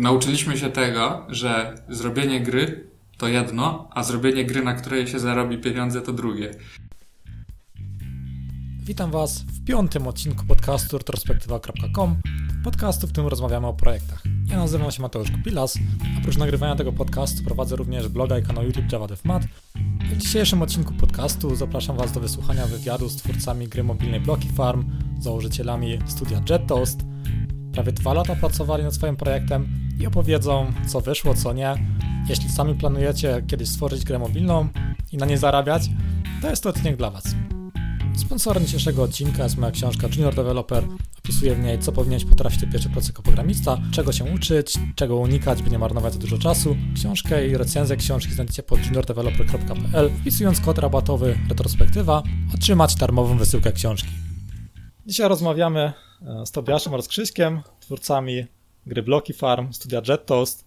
nauczyliśmy się tego, że zrobienie gry to jedno, a zrobienie gry, na której się zarobi pieniądze, to drugie. Witam Was w piątym odcinku podcastu retrospektywa.com, podcastu, w którym rozmawiamy o projektach. Ja nazywam się Mateusz Kupilas, oprócz nagrywania tego podcastu prowadzę również bloga i kanał YouTube JavaDevMat. W dzisiejszym odcinku podcastu zapraszam Was do wysłuchania wywiadu z twórcami gry mobilnej Blocky Farm, założycielami studia JetToast. Prawie dwa lata pracowali nad swoim projektem i opowiedzą, co wyszło, co nie. Jeśli sami planujecie kiedyś stworzyć grę mobilną i na nie zarabiać, to jest to odcinek dla Was. Sponsorem dzisiejszego odcinka jest moja książka Junior Developer. Opisuję w niej, co powinieneś potrafić do pierwszej pracy jako programista, czego się uczyć, czego unikać, by nie marnować za dużo czasu. Książkę i recenzję książki znajdziecie pod juniordeveloper.pl. Wpisując kod rabatowy retrospektywa, otrzymać darmową wysyłkę książki. Dzisiaj rozmawiamy e, z Tobiaszem oraz Krzyśkiem, twórcami gry Blocky Farm, studia JetToast.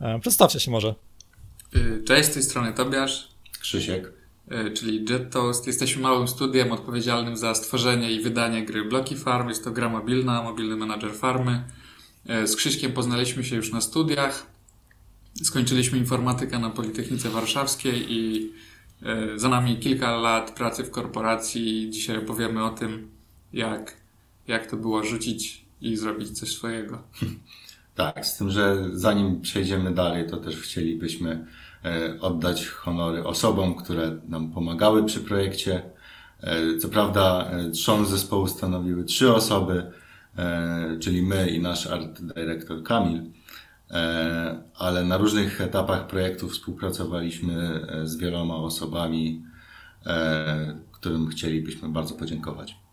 E, przedstawcie się może. Y, cześć, z tej strony Tobiasz. Krzysiek. Y, czyli JetToast. Jesteśmy małym studiem odpowiedzialnym za stworzenie i wydanie gry Blocky Farm. Jest to gra mobilna, mobilny menadżer farmy. Y, z Krzyśkiem poznaliśmy się już na studiach. Skończyliśmy informatykę na Politechnice Warszawskiej i za nami kilka lat pracy w korporacji. Dzisiaj opowiemy o tym, jak, jak to było rzucić i zrobić coś swojego. Tak, z tym, że zanim przejdziemy dalej, to też chcielibyśmy oddać honory osobom, które nam pomagały przy projekcie. Co prawda, trzon zespołu stanowiły trzy osoby, czyli my i nasz art dyrektor Kamil, ale na różnych etapach projektu współpracowaliśmy z wieloma osobami, którym chcielibyśmy bardzo podziękować.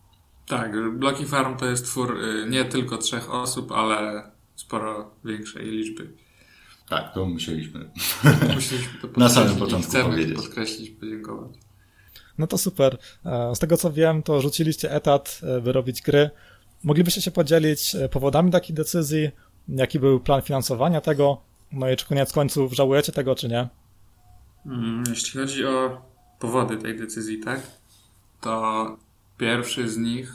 Tak, Blocky Farm to jest twór nie tylko trzech osób, ale sporo większej liczby. Tak, to musieliśmy, musieliśmy to na samym początku chcemy powiedzieć. podkreślić, podziękować. No to super. Z tego co wiem, to rzuciliście etat, by robić gry. Moglibyście się podzielić powodami takiej decyzji? Jaki był plan finansowania tego? No i czy koniec końców żałujecie tego, czy nie? Mm, Jeśli chodzi o powody tej decyzji, tak? To pierwszy z nich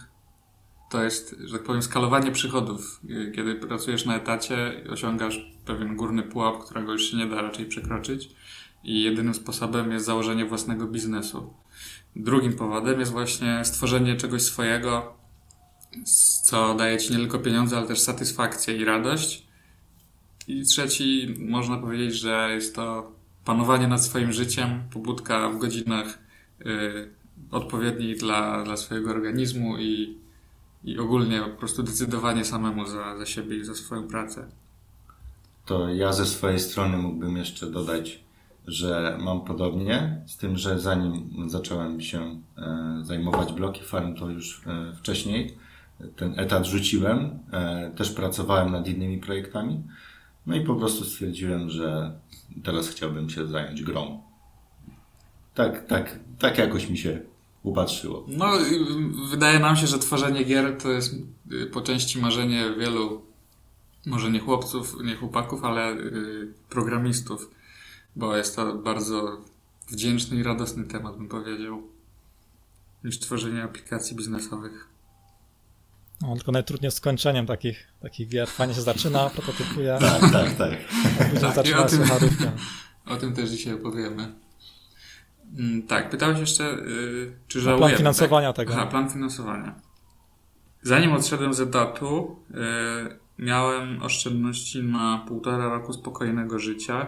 to jest, że tak powiem, skalowanie przychodów. Kiedy pracujesz na etacie, osiągasz pewien górny pułap, którego już się nie da raczej przekroczyć i jedynym sposobem jest założenie własnego biznesu. Drugim powodem jest właśnie stworzenie czegoś swojego, co daje ci nie tylko pieniądze, ale też satysfakcję i radość. I trzeci, można powiedzieć, że jest to panowanie nad swoim życiem, pobudka w godzinach y, odpowiednich dla, dla swojego organizmu i, i ogólnie po prostu decydowanie samemu za, za siebie i za swoją pracę. To ja ze swojej strony mógłbym jeszcze dodać, że mam podobnie, z tym, że zanim zacząłem się e, zajmować bloki farm, to już e, wcześniej ten etat rzuciłem. E, też pracowałem nad innymi projektami. No i po prostu stwierdziłem, że teraz chciałbym się zająć grą. Tak, tak, tak jakoś mi się upatrzyło. No, wydaje nam się, że tworzenie gier to jest y, po części marzenie wielu, może nie chłopców, nie chłopaków, ale y, programistów, bo jest to bardzo wdzięczny i radosny temat, bym powiedział, niż tworzenie aplikacji biznesowych. No, tylko najtrudniej z skończeniem takich, takich gier. Fajnie się zaczyna, prototypuje. Tak, tak, tak. Tak, zaczyna o się tym-. O tym też dzisiaj opowiemy. Mm, Tak, pytałeś jeszcze, y, czy A żałujemy. plan finansowania tak? tego. Aha, plan finansowania. Zanim odszedłem z etatu, y, miałem oszczędności na półtora roku spokojnego życia.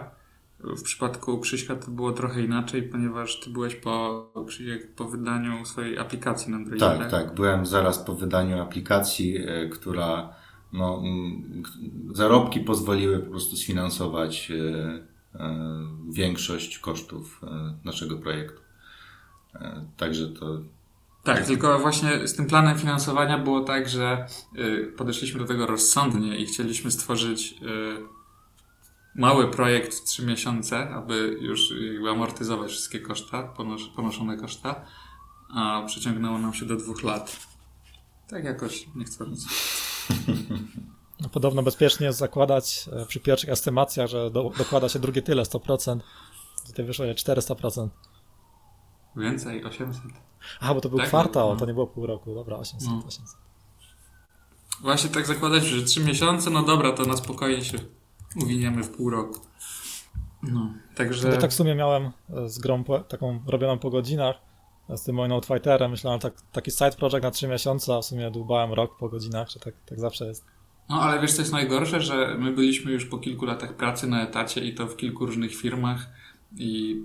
W przypadku Krzyśka to było trochę inaczej, ponieważ ty byłeś po, Krzysiek, po wydaniu swojej aplikacji na Androidzie. Tak, tak. Byłem zaraz po wydaniu aplikacji, e, która no, zarobki pozwoliły po prostu sfinansować większość kosztów e, naszego projektu. E, Także to Tak, tylko właśnie z tym planem finansowania było tak, że y, podeszliśmy do tego rozsądnie i chcieliśmy stworzyć y, mały projekt w trzy miesiące, aby już jakby amortyzować wszystkie koszta, ponos ponoszone koszta, a przeciągnęło nam się do dwóch lat. Tak jakoś nie chcąc. No, podobno bezpiecznie jest zakładać e, przy pierwszych estymacjach, że do, dokłada się drugie tyle, 100%. Tutaj wyszło je 400%. Więcej, 800. Aha, bo to był Tak, kwartał, no. to nie było pół roku. Dobra, 800, No. 800. Właśnie tak zakładać, że trzy miesiące, no dobra, to na spokojnie się uwiniemy w pół roku. No, także... To tak w sumie miałem e, z grą po, taką robioną po godzinach, e, z tym moim Outfighterem. Myślałem, tak, taki side project na 3 miesiące, a w sumie dłubałem rok po godzinach, że tak, tak zawsze jest. No ale wiesz co jest najgorsze, że my byliśmy już po kilku latach pracy na etacie i to w kilku różnych firmach i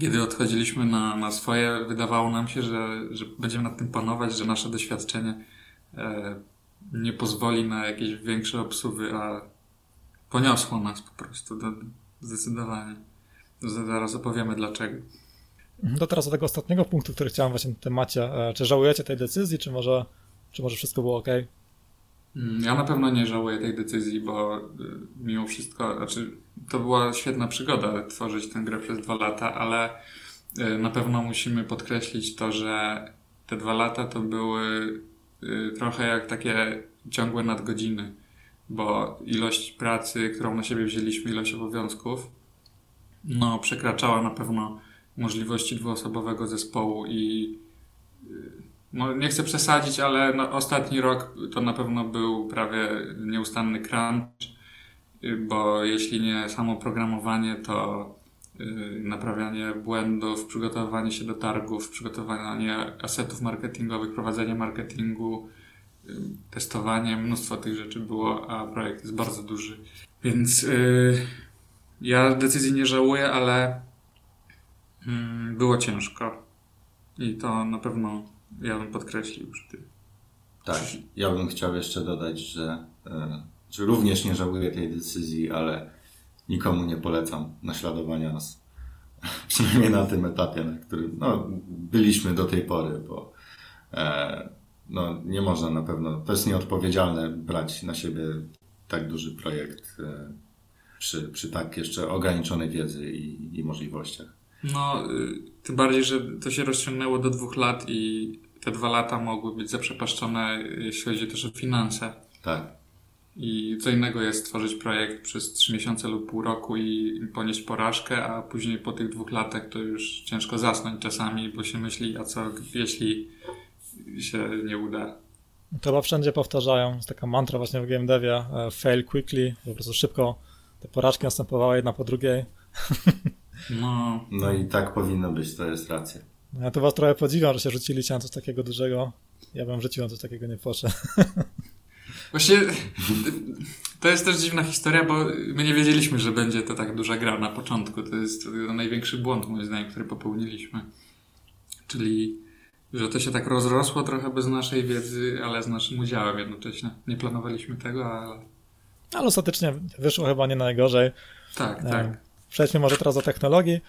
kiedy odchodziliśmy na, na swoje, wydawało nam się, że, że będziemy nad tym panować, że nasze doświadczenie e, nie pozwoli na jakieś większe obsuwy, a poniosło nas po prostu do, zdecydowanie. Zaraz opowiemy dlaczego. To teraz do tego ostatniego punktu, który chciałem właśnie w temacie. E, czy żałujecie tej decyzji, czy może, czy może wszystko było ok? Mm, ja na pewno nie żałuję tej decyzji, bo y, mimo wszystko, znaczy to była świetna przygoda tworzyć tę grę przez dwa lata, ale y, na pewno musimy podkreślić to, że te dwa lata to były y, trochę jak takie ciągłe nadgodziny, bo ilość pracy, którą na siebie wzięliśmy, ilość obowiązków, no przekraczała na pewno możliwości dwuosobowego zespołu i no, nie chcę przesadzić, ale no, ostatni rok to na pewno był prawie nieustanny crunch, bo jeśli nie samo programowanie, to yy, naprawianie błędów, przygotowywanie się do targów, przygotowanie asetów marketingowych, prowadzenie marketingu, yy, testowanie, mnóstwo tych rzeczy było, a projekt jest bardzo duży. Więc yy, ja decyzji nie żałuję, ale mm, było ciężko. I to na pewno ja bym podkreślił przy tym. Tak, ja bym chciał jeszcze dodać, że, e, że również nie żałuję tej decyzji, ale nikomu nie polecam naśladowania nas. Przynajmniej na tym etapie, na którym no, byliśmy do tej pory, bo e, no, nie można na pewno, to jest nieodpowiedzialne brać na siebie tak duży projekt e, przy, przy tak jeszcze ograniczonej wiedzy i, i możliwościach. No, y, tym bardziej, że to się rozciągnęło do dwóch lat i te dwa lata mogły być zaprzepaszczone, jeśli chodzi też o finanse. Tak. I co innego jest tworzyć projekt przez trzy miesiące lub pół roku i ponieść porażkę, a później po tych dwóch latach to już ciężko zasnąć czasami, bo się myśli, a co jeśli się nie uda. To chyba wszędzie powtarzają, jest taka mantra właśnie w game devie, e, fail quickly, po prostu szybko te porażki następowały jedna po drugiej. No. no i tak powinno być, to jest racja. Ja to was trochę podziwiam, że się rzuciliście na coś takiego dużego. Ja bym rzucił na coś takiego nie poszedł. Właśnie to jest też dziwna historia, bo my nie wiedzieliśmy, że będzie to tak duża gra na początku. To jest największy błąd, moim zdaniem, który popełniliśmy. Czyli, że to się tak rozrosło trochę bez naszej wiedzy, ale z naszym udziałem jednocześnie. Nie planowaliśmy tego, ale... Ale ostatecznie wyszło chyba nie najgorzej. Tak, tak. Przejdźmy może teraz do technologii.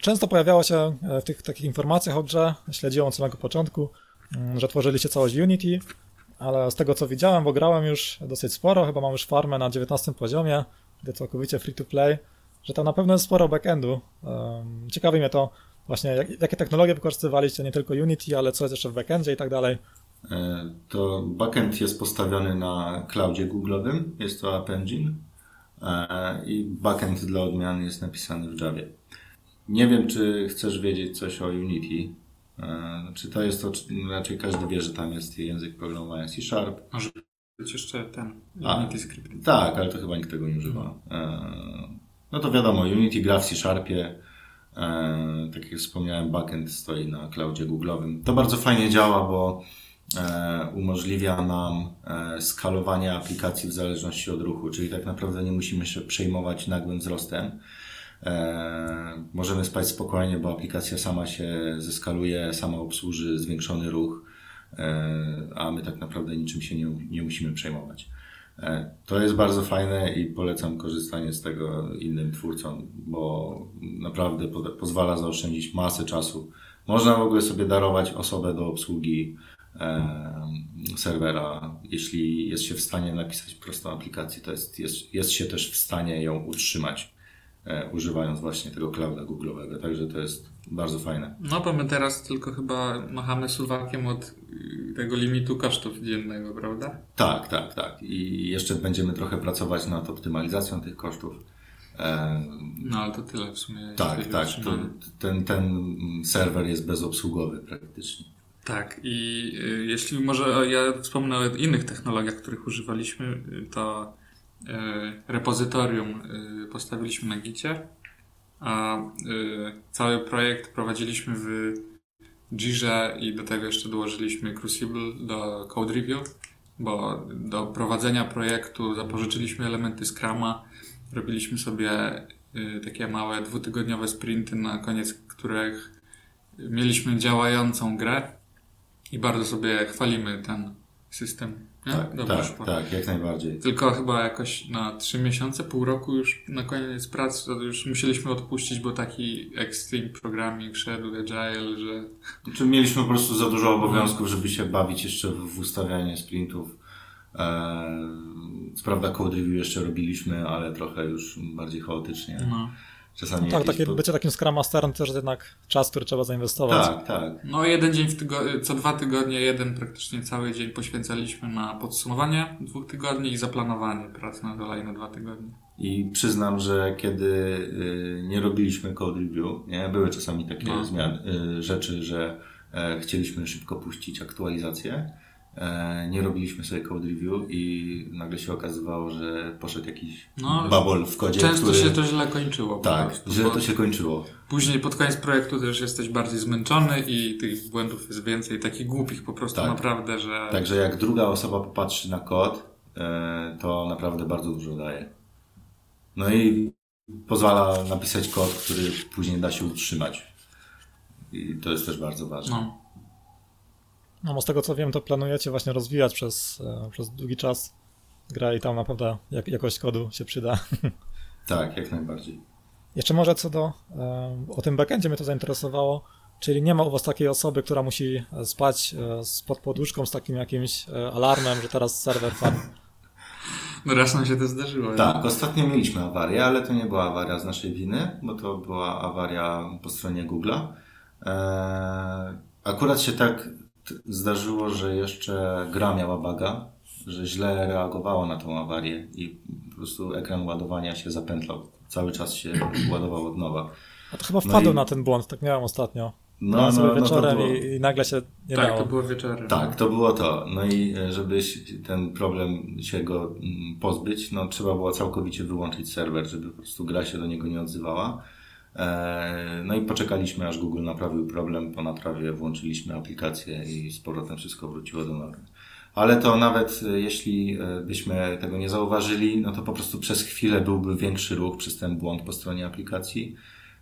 Często pojawiało się e, w tych takich informacjach o grze, śledziłem od samego początku, mm, że tworzyliście całość Unity, ale z tego co widziałem, bo grałem już dosyć sporo, chyba mam już farmę na 19 poziomie, gdy całkowicie free to play, że tam na pewno jest sporo backendu. Ciekawi mnie to właśnie, jakie technologie wykorzystywaliście, nie tylko Unity, ale co jest jeszcze w backendzie i tak dalej. E, to backend jest postawiony na cloudzie Google'owym, jest to App Engine i backend dla odmiany jest napisany w Javie. Nie wiem, czy chcesz wiedzieć coś o Unity. E, czy to jest to, raczej każdy wie, że tam jest język programowania C Sharp. Może być jeszcze ten Unity Script. Tak, ale to chyba nikt tego nie używa. E, no to wiadomo, Unity gra w C Sharpie. Tak jak wspomniałem, backend stoi na cloudzie Google'owym. To bardzo fajnie działa, bo E, umożliwia nam e, skalowanie aplikacji w zależności od ruchu, czyli tak naprawdę nie musimy się przejmować nagłym wzrostem. E, możemy spać spokojnie, bo aplikacja sama się zeskaluje, sama obsłuży zwiększony ruch, a my tak naprawdę niczym się nie, nie musimy przejmować. To jest bardzo fajne i polecam korzystanie z tego innym twórcom, bo naprawdę pozwala zaoszczędzić masę czasu. Można w ogóle sobie darować osobę do obsługi serwera. Jeśli jest się w stanie napisać prostą aplikację, to jest, jest, jest się też w stanie ją utrzymać, e, używając właśnie tego clouda Google'owego. Także to jest bardzo fajne. No, bo my teraz tylko chyba machamy suwakiem od y, tego limitu kosztów dziennego, prawda? Tak, tak, tak. I jeszcze będziemy trochę pracować nad optymalizacją tych kosztów. No, ale to tyle w sumie. Tak, tak. To, ten, ten serwer jest bezobsługowy praktycznie. Tak, i y, jeśli może ja wspomnę o innych technologiach, których używaliśmy, y, to repozytorium postawiliśmy na Gicie, a cały projekt prowadziliśmy w Jirze i do tego jeszcze dołożyliśmy Crucible do Code Review, bo do prowadzenia projektu zapożyczyliśmy elementy Scrama, robiliśmy sobie takie małe dwutygodniowe sprinty, na koniec których mieliśmy działającą grę i bardzo sobie chwalimy ten system. Nie? Tak, Dobrze tak, tak, jak najbardziej. Tylko chyba jakoś na trzy miesiące, pół roku już na koniec pracy to już musieliśmy odpuścić, bo taki extreme programming szedł, agile, że... Znaczy mieliśmy po prostu za dużo obowiązków, żeby się bawić jeszcze w ustawianie sprintów. Eee, co prawda code review jeszcze robiliśmy, ale trochę już bardziej chaotycznie. No. Czasami no tak, takie, po... bycie takim Scrum Masterem to też jednak czas, który trzeba zainwestować. Tak, tak. No jeden dzień w tygodniu, co dwa tygodnie, jeden praktycznie cały dzień poświęcaliśmy na podsumowanie dwóch tygodni i zaplanowanie pracy na kolejne dwa tygodnie. I przyznam, że kiedy y, nie robiliśmy code review, nie, były czasami takie no. zmiany, y, rzeczy, że e, chcieliśmy szybko puścić aktualizację, nie robiliśmy sobie code review i nagle się okazywało, że poszedł jakiś no, bubble w kodzie. Często który... się to źle kończyło. Tak, źle to się kończyło. Później pod koniec projektu też jesteś bardziej zmęczony i tych błędów jest więcej, takich głupich po prostu tak. naprawdę, że... Także jak druga osoba popatrzy na kod, e, to naprawdę bardzo dużo daje. No i pozwala napisać kod, który później da się utrzymać. I to jest też bardzo ważne. No. No, z tego co wiem, to planujecie właśnie rozwijać przez, e, przez długi czas grę i tam naprawdę jak, jakość kodu się przyda. Tak, jak najbardziej. Jeszcze może co do, e, o tym backendzie mnie to zainteresowało, czyli nie ma u was takiej osoby, która musi spać e, z pod poduszką z takim jakimś alarmem, że teraz serwer padł. No raz nam się to zdarzyło. Tak, nie? ostatnio mieliśmy awarię, ale to nie była awaria z naszej winy, bo to była awaria po stronie Google'a. Akurat się tak zdarzyło, że jeszcze gra miała baga, że źle reagowała na tą awarię i po prostu ekran ładowania się zapętlał. Cały czas się ładował od nowa. A to chyba wpadł no i... na ten błąd, tak miałem ostatnio. No, no, sobie no, wieczorem no było... i, i, nagle się nie Tak, dało. to było wieczorem. Tak, to było to. No i e, żeby ten problem się go mm, pozbyć, no trzeba było całkowicie wyłączyć serwer, żeby po prostu gra się do niego nie odzywała. E, no i poczekaliśmy, aż Google naprawił problem. Po naprawie włączyliśmy aplikację i z powrotem wszystko wróciło do normy. Ale to nawet e, jeśli e, byśmy tego nie zauważyli, no to po prostu przez chwilę byłby większy ruch przez ten błąd po stronie aplikacji.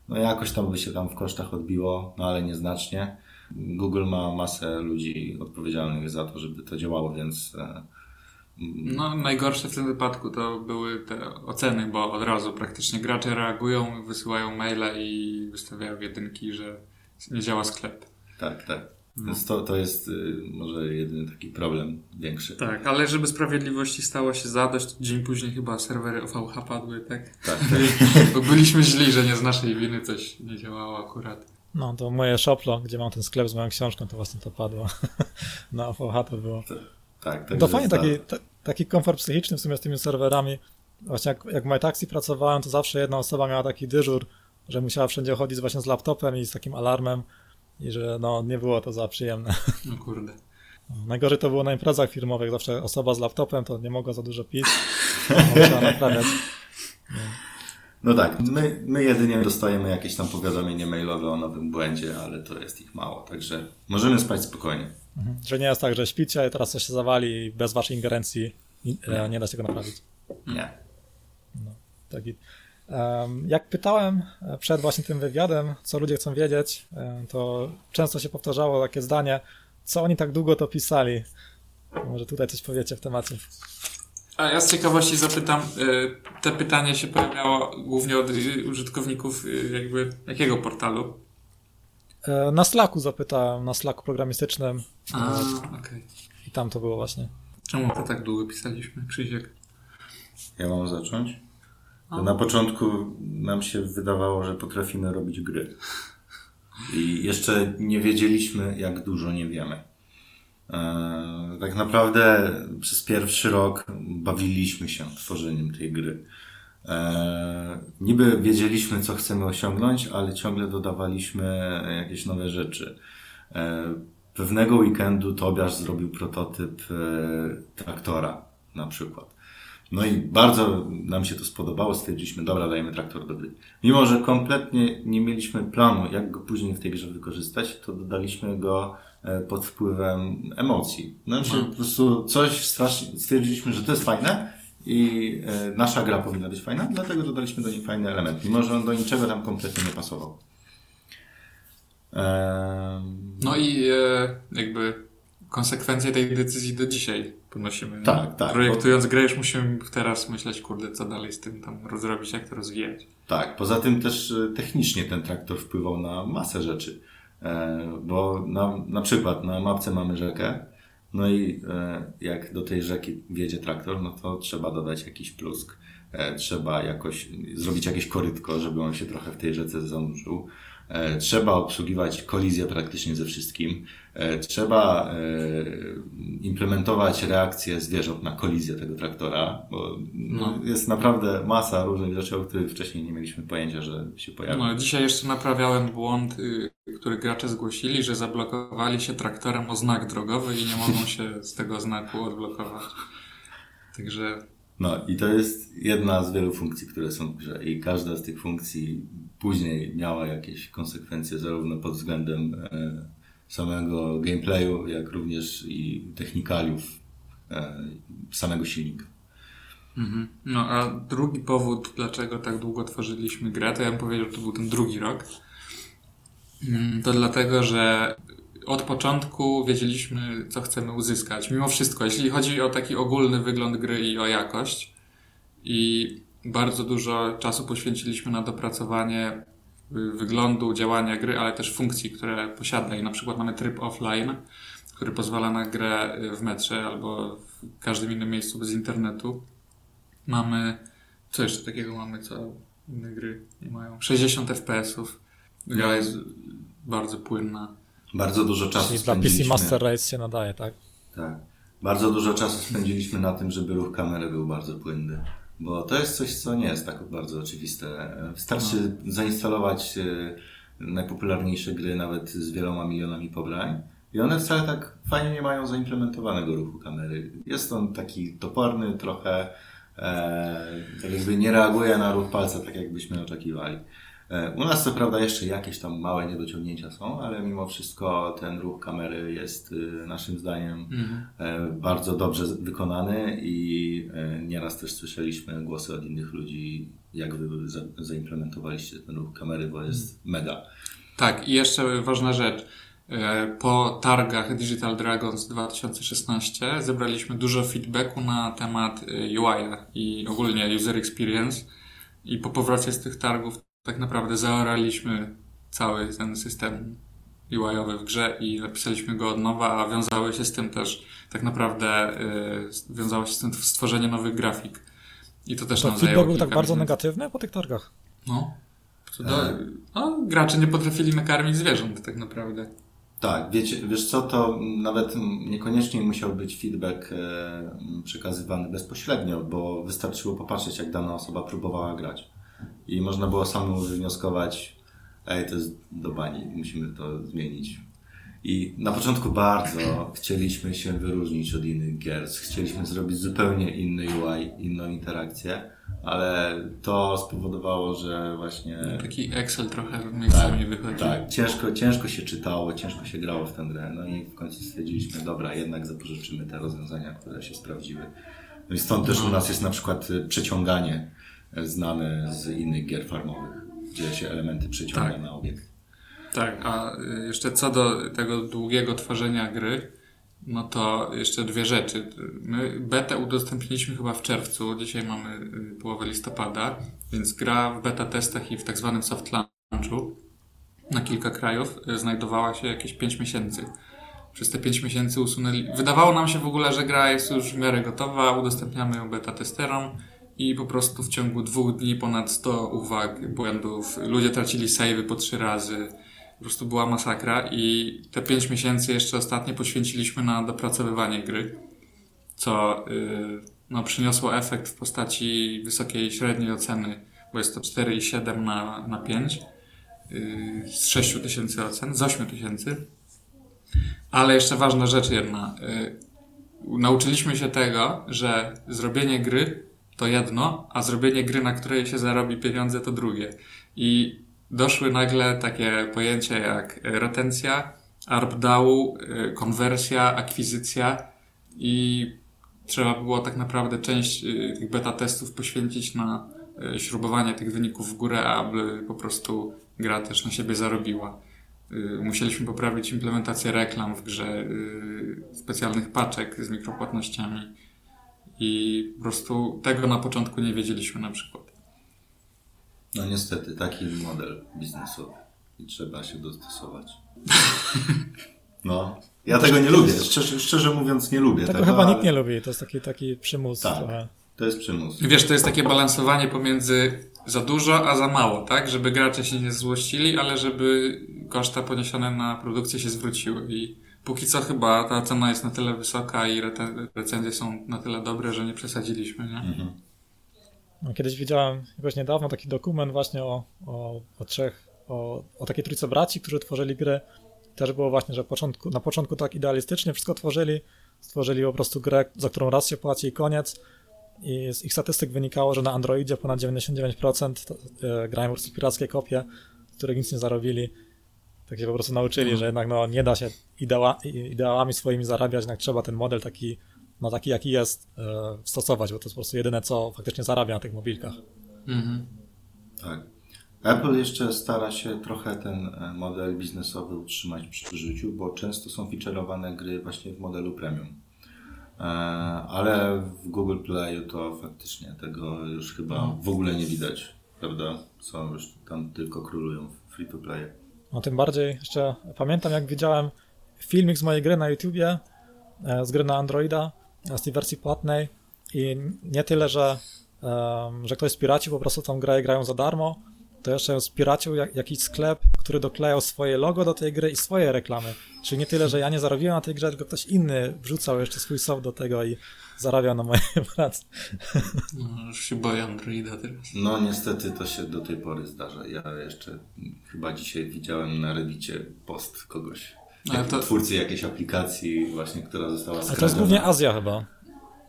No jakoś tam by się tam w kosztach odbiło, no ale nieznacznie. Google ma masę ludzi odpowiedzialnych za to, żeby to działało, więc no, najgorsze w tym wypadku to były te oceny, bo od razu praktycznie gracze reagują, wysyłają maile i wystawiają jedynki, że nie działa sklep. Tak, tak. No. Więc to, to jest y, może jedyny taki problem większy. Tak, ale żeby sprawiedliwości stało się zadość, dzień później chyba serwery OVH padły, tak? Tak. tak. Bo byliśmy źli, że nie z naszej winy coś nie działało akurat. No, to moje Shoplo, gdzie mam ten sklep z moją książką, to właśnie to padło. Na OVH to było. Tak, tak. To fajnie taki, taki komfort psychiczny w sumie z tymi serwerami. Właśnie jak, jak w MyTaxi pracowałem, to zawsze jedna osoba miała taki dyżur, że musiała wszędzie chodzić właśnie z laptopem i z takim alarmem i że no nie było to za przyjemne. No kurde. Najgorzej to było na imprezach firmowych, zawsze osoba z laptopem to nie mogła za dużo pić, trzeba naprawiać. No. no tak, my, my jedynie dostajemy jakieś tam powiadomienie mailowe o nowym błędzie, ale to jest ich mało, także możemy spać spokojnie. Mhm. Że nie jest tak, że śpicie i teraz coś się zawali i bez waszej ingerencji nie, nie da się tego naprawić. Nie. No, taki. Jak pytałem e, przed właśnie tym wywiadem, co ludzie chcą wiedzieć, e, to często się powtarzało takie zdanie, co oni tak długo to pisali. Może tutaj coś powiecie w temacie. A ja z ciekawości zapytam, e, te pytanie się pojawiało głównie od użytkowników jakby jakiego portalu? E, na Slacku zapytałem, na Slacku programistycznym. A, okej. Okay. I tam to było właśnie. Czemu to tak długo pisaliśmy, Krzysiek? Ja mam zacząć? Na początku nam się wydawało, że potrafimy robić gry. I jeszcze nie wiedzieliśmy, jak dużo nie wiemy. E, tak naprawdę przez pierwszy rok bawiliśmy się tworzeniem tej gry. E, niby wiedzieliśmy, co chcemy osiągnąć, ale ciągle dodawaliśmy jakieś nowe rzeczy. E, pewnego weekendu Tobiasz zrobił prototyp traktora na przykład. No i bardzo nam się to spodobało, stwierdziliśmy, dobra, dajemy traktor do gry. Mimo, że kompletnie nie mieliśmy planu, jak go później w tej grze wykorzystać, to dodaliśmy go pod wpływem emocji. No, się po prostu coś strasznie, stwierdziliśmy, że to jest fajne i e, nasza gra powinna być fajna, dlatego dodaliśmy do niej fajny element, mimo, że on do niczego tam kompletnie nie pasował. Ehm, No i e, jakby konsekwencje tej decyzji do dzisiaj ponosimy. Tak, tak. Projektując grę już musimy teraz myśleć, kurde, co dalej z tym tam rozrobić, jak to rozwijać. Tak, poza tym też e, technicznie ten traktor wpływał na masę rzeczy. E, Bo na, na przykład na mapce mamy rzekę, no i e, jak do tej rzeki wjedzie traktor, no to trzeba dodać jakiś plusk. E, Trzeba jakoś zrobić jakieś korytko, żeby on się trochę w tej rzece zanurzył. E, Trzeba obsługiwać kolizję praktycznie ze wszystkim. E, Trzeba e, implementować reakcję zwierząt na kolizję tego traktora, bo no. Jest naprawdę masa różnych rzeczy, o których wcześniej nie mieliśmy pojęcia, że się pojawią. No, dzisiaj jeszcze naprawiałem błąd, y, który gracze zgłosili, że zablokowali się traktorem o znak drogowy i nie mogą się z tego znaku odblokować. Także No i to jest jedna z wielu funkcji, które są w grze i każda z tych funkcji później miała jakieś konsekwencje zarówno pod względem e, samego gameplayu, jak również i technikaliów e, samego silnika. Mhm. No a drugi powód, dlaczego tak długo tworzyliśmy grę, to ja bym powiedział, że to był ten drugi rok. Mm, To dlatego, że od początku wiedzieliśmy, co chcemy uzyskać. Mimo wszystko, jeśli chodzi o taki ogólny wygląd gry i o jakość, i bardzo dużo czasu poświęciliśmy na dopracowanie y, wyglądu, działania gry, ale też funkcji, które posiada. I na przykład mamy tryb offline, który pozwala na grę y, w metrze albo w każdym innym miejscu bez internetu. Mamy, co jeszcze takiego mamy, co inne gry nie mają? 60 FPS-ów. Gra jest bardzo płynna. Bardzo dużo czasu Czyli dla PC spędziliśmy. Master Race się nadaje, tak? Tak. Bardzo dużo czasu spędziliśmy na tym, żeby ruch kamery był bardzo płynny. Bo to jest coś, co nie jest tak bardzo oczywiste. Wystarczy zainstalować e, najpopularniejsze gry nawet z wieloma milionami pobrań i one wcale tak fajnie nie mają zaimplementowanego ruchu kamery. Jest on taki toporny, trochę e, tak jakby nie reaguje na ruch palca tak, jakbyśmy oczekiwali. E, U nas co prawda jeszcze jakieś tam małe niedociągnięcia są, ale mimo wszystko ten ruch kamery jest y, naszym zdaniem e, bardzo dobrze wykonany i e, nieraz też słyszeliśmy głosy od innych ludzi, jak wy za, zaimplementowaliście ten ruch kamery, bo jest mega. Tak, i jeszcze ważna rzecz. Po targach Digital Dragons 2016 zebraliśmy dużo feedbacku na temat UI i ogólnie user experience. I po powrocie z tych targów tak naprawdę zaoraliśmy cały ten system UI-owy w grze i napisaliśmy go od nowa, a wiązały się z tym też tak naprawdę e, wiązało się z tym stworzenie nowych grafik. I to też To nam zajęło feedback był tak bardzo minut. negatywny po tych targach. No. Do, no, gracze nie potrafili nakarmić zwierząt tak naprawdę. Tak, wiecie, wiesz co, to nawet niekoniecznie musiał być feedback e, przekazywany bezpośrednio, bo wystarczyło popatrzeć, jak dana osoba próbowała grać. I można było samemu wywnioskować, ej, to jest do bani, musimy to zmienić. I na początku bardzo chcieliśmy się wyróżnić od innych gier. Chcieliśmy zrobić zupełnie inny UI, inną interakcję, ale to spowodowało, że właśnie Taki Excel trochę miejscami wychodzi. tak, ciężko, ciężko się czytało, ciężko się grało w tę grę. No i w końcu stwierdziliśmy, dobra, jednak zapożyczymy te rozwiązania, które się sprawdziły. No i stąd też u nas jest na przykład y, przeciąganie znane z innych gier farmowych, gdzie się elementy przeciąga Tak. na obiekt. Tak, a y, jeszcze co do tego długiego tworzenia gry, no to jeszcze dwie rzeczy. My betę udostępniliśmy chyba w czerwcu, dzisiaj mamy y, połowę listopada, więc gra w beta testach i w tak zwanym soft launchu na kilka krajów y, znajdowała się jakieś 5 miesięcy. Przez te 5 miesięcy usunęli. Wydawało nam się w ogóle, że gra jest już w miarę gotowa, udostępniamy ją beta testerom i po prostu w ciągu dwóch dni ponad 100 uwag, błędów. Ludzie tracili savey po trzy razy. Po prostu była masakra i te 5 miesięcy jeszcze ostatnie poświęciliśmy na dopracowywanie gry, co yy, no, przyniosło efekt w postaci wysokiej średniej oceny, bo jest to 4,7 na, na 5 yy, z 6 tysięcy ocen, z 8 tysięcy. Ale jeszcze ważna rzecz jedna. Yy, nauczyliśmy się tego, że zrobienie gry to jedno, a zrobienie gry, na której się zarobi pieniądze, to drugie. I doszły nagle takie pojęcia jak retencja, ARPDAU, y, konwersja, akwizycja i trzeba było tak naprawdę część y, tych beta testów poświęcić na śrubowanie tych wyników w górę, aby po prostu gra też na siebie zarobiła. Musieliśmy poprawić implementację reklam w grze, specjalnych paczek z mikropłatnościami i po prostu tego na początku nie wiedzieliśmy na przykład. No niestety, taki model biznesowy i trzeba się dostosować. No, ja tego nie lubię. Szczerze, szczerze mówiąc, nie lubię tego. Tego chyba ale... nikt nie lubi. To jest taki, taki przymus. Tak, trochę. to jest przymus. Wiesz, to jest takie balansowanie pomiędzy za dużo, a za mało, tak? Żeby gracze się nie złościli, ale żeby koszta poniesione na produkcję się zwróciły. I póki co chyba ta cena jest na tyle wysoka i recenzje są na tyle dobre, że nie przesadziliśmy, nie? Mhm. No, kiedyś widziałem jakoś niedawno taki dokument właśnie o, o, o trzech, o, o takiej trójce braci, którzy tworzyli grę. Też było właśnie, że początku, na początku tak idealistycznie wszystko tworzyli. Stworzyli po prostu grę, za którą raz się płaci i koniec. I z ich statystyk wynikało, że na Androidzie ponad 99% to, e, grają po prostu pirackie kopie, z których nic nie zarobili. Tak się po prostu nauczyli, mhm. że jednak no, nie da się ideała, ideałami swoimi zarabiać, jednak trzeba ten model taki no taki jaki jest, e, stosować, bo to jest po prostu jedyne, co faktycznie zarabia na tych mobilkach. Mhm. Tak. Apple jeszcze stara się trochę ten e, model biznesowy utrzymać przy życiu, bo często są featureowane gry właśnie w modelu premium. E, ale w Google Playu to faktycznie tego już chyba w ogóle nie widać, prawda? Są już tam tylko królują w free to play. No tym bardziej jeszcze pamiętam jak widziałem filmik z mojej gry na YouTubie, z gry na Androida, z tej wersji płatnej i nie tyle, że, że ktoś spiracił po prostu tą grę i grają za darmo, to jeszcze spiracił jak, jakiś sklep, który doklejał swoje logo do tej gry i swoje reklamy. Czyli nie tyle, że ja nie zarobiłem na tej grze, tylko ktoś inny wrzucał jeszcze swój soft do tego i zarabiał na mojej pracy. No, już się boję Androida teraz. No niestety to się do tej pory zdarza. Ja jeszcze chyba dzisiaj widziałem na Reddicie post kogoś, ale to... twórcy jakiejś aplikacji właśnie, która została skradziona. Ale to jest głównie Azja chyba.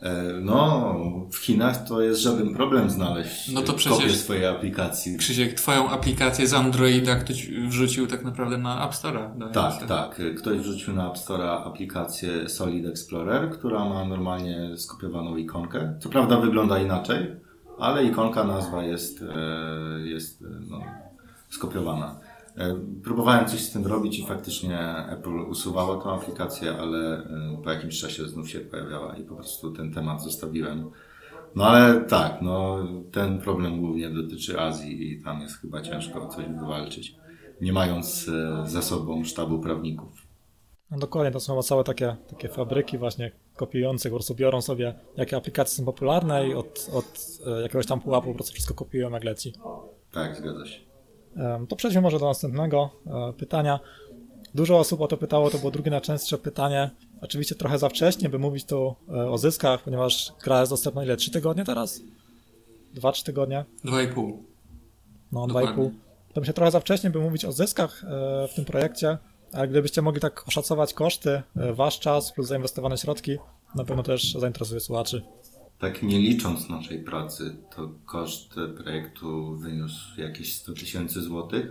E, no, w Chinach to jest żaden problem znaleźć no to przecież, kopię swojej aplikacji. Krzysiek, twoją aplikację z Androida ktoś wrzucił tak naprawdę na App Store'a. Tak, tak. Ktoś wrzucił na App Store'a aplikację Solid Explorer, która ma normalnie skopiowaną ikonkę. Co prawda wygląda inaczej, ale ikonka, nazwa jest, e, jest no, skopiowana. E, próbowałem coś z tym robić i faktycznie Apple usuwało tę aplikację, ale e, po jakimś czasie znów się pojawiała i po prostu ten temat zostawiłem. No ale tak, no ten problem głównie dotyczy Azji i tam jest chyba ciężko coś wywalczyć, nie mając e, za sobą sztabu prawników. No dokładnie, to są całe takie, takie fabryki właśnie kopiujące, po prostu biorą sobie, jakie aplikacje są popularne i od, od jakiegoś tam pułapu po prostu wszystko kopiują jak leci. Tak, zgadza się. To przejdźmy może do następnego e, pytania. Dużo osób o to pytało, to było drugie najczęstsze pytanie. Oczywiście trochę za wcześnie, by mówić tu e, o zyskach, ponieważ gra jest dostępna ile? Trzy tygodnie teraz? Dwa, trzy tygodnie? Dwa i pół. No, dwa i pół. To się trochę za wcześnie, by mówić o zyskach e, w tym projekcie, ale gdybyście mogli tak oszacować koszty, wasz czas plus zainwestowane środki, na pewno też zainteresuje słuchaczy tak nie licząc naszej pracy, to koszt projektu wyniósł jakieś 100 tysięcy złotych.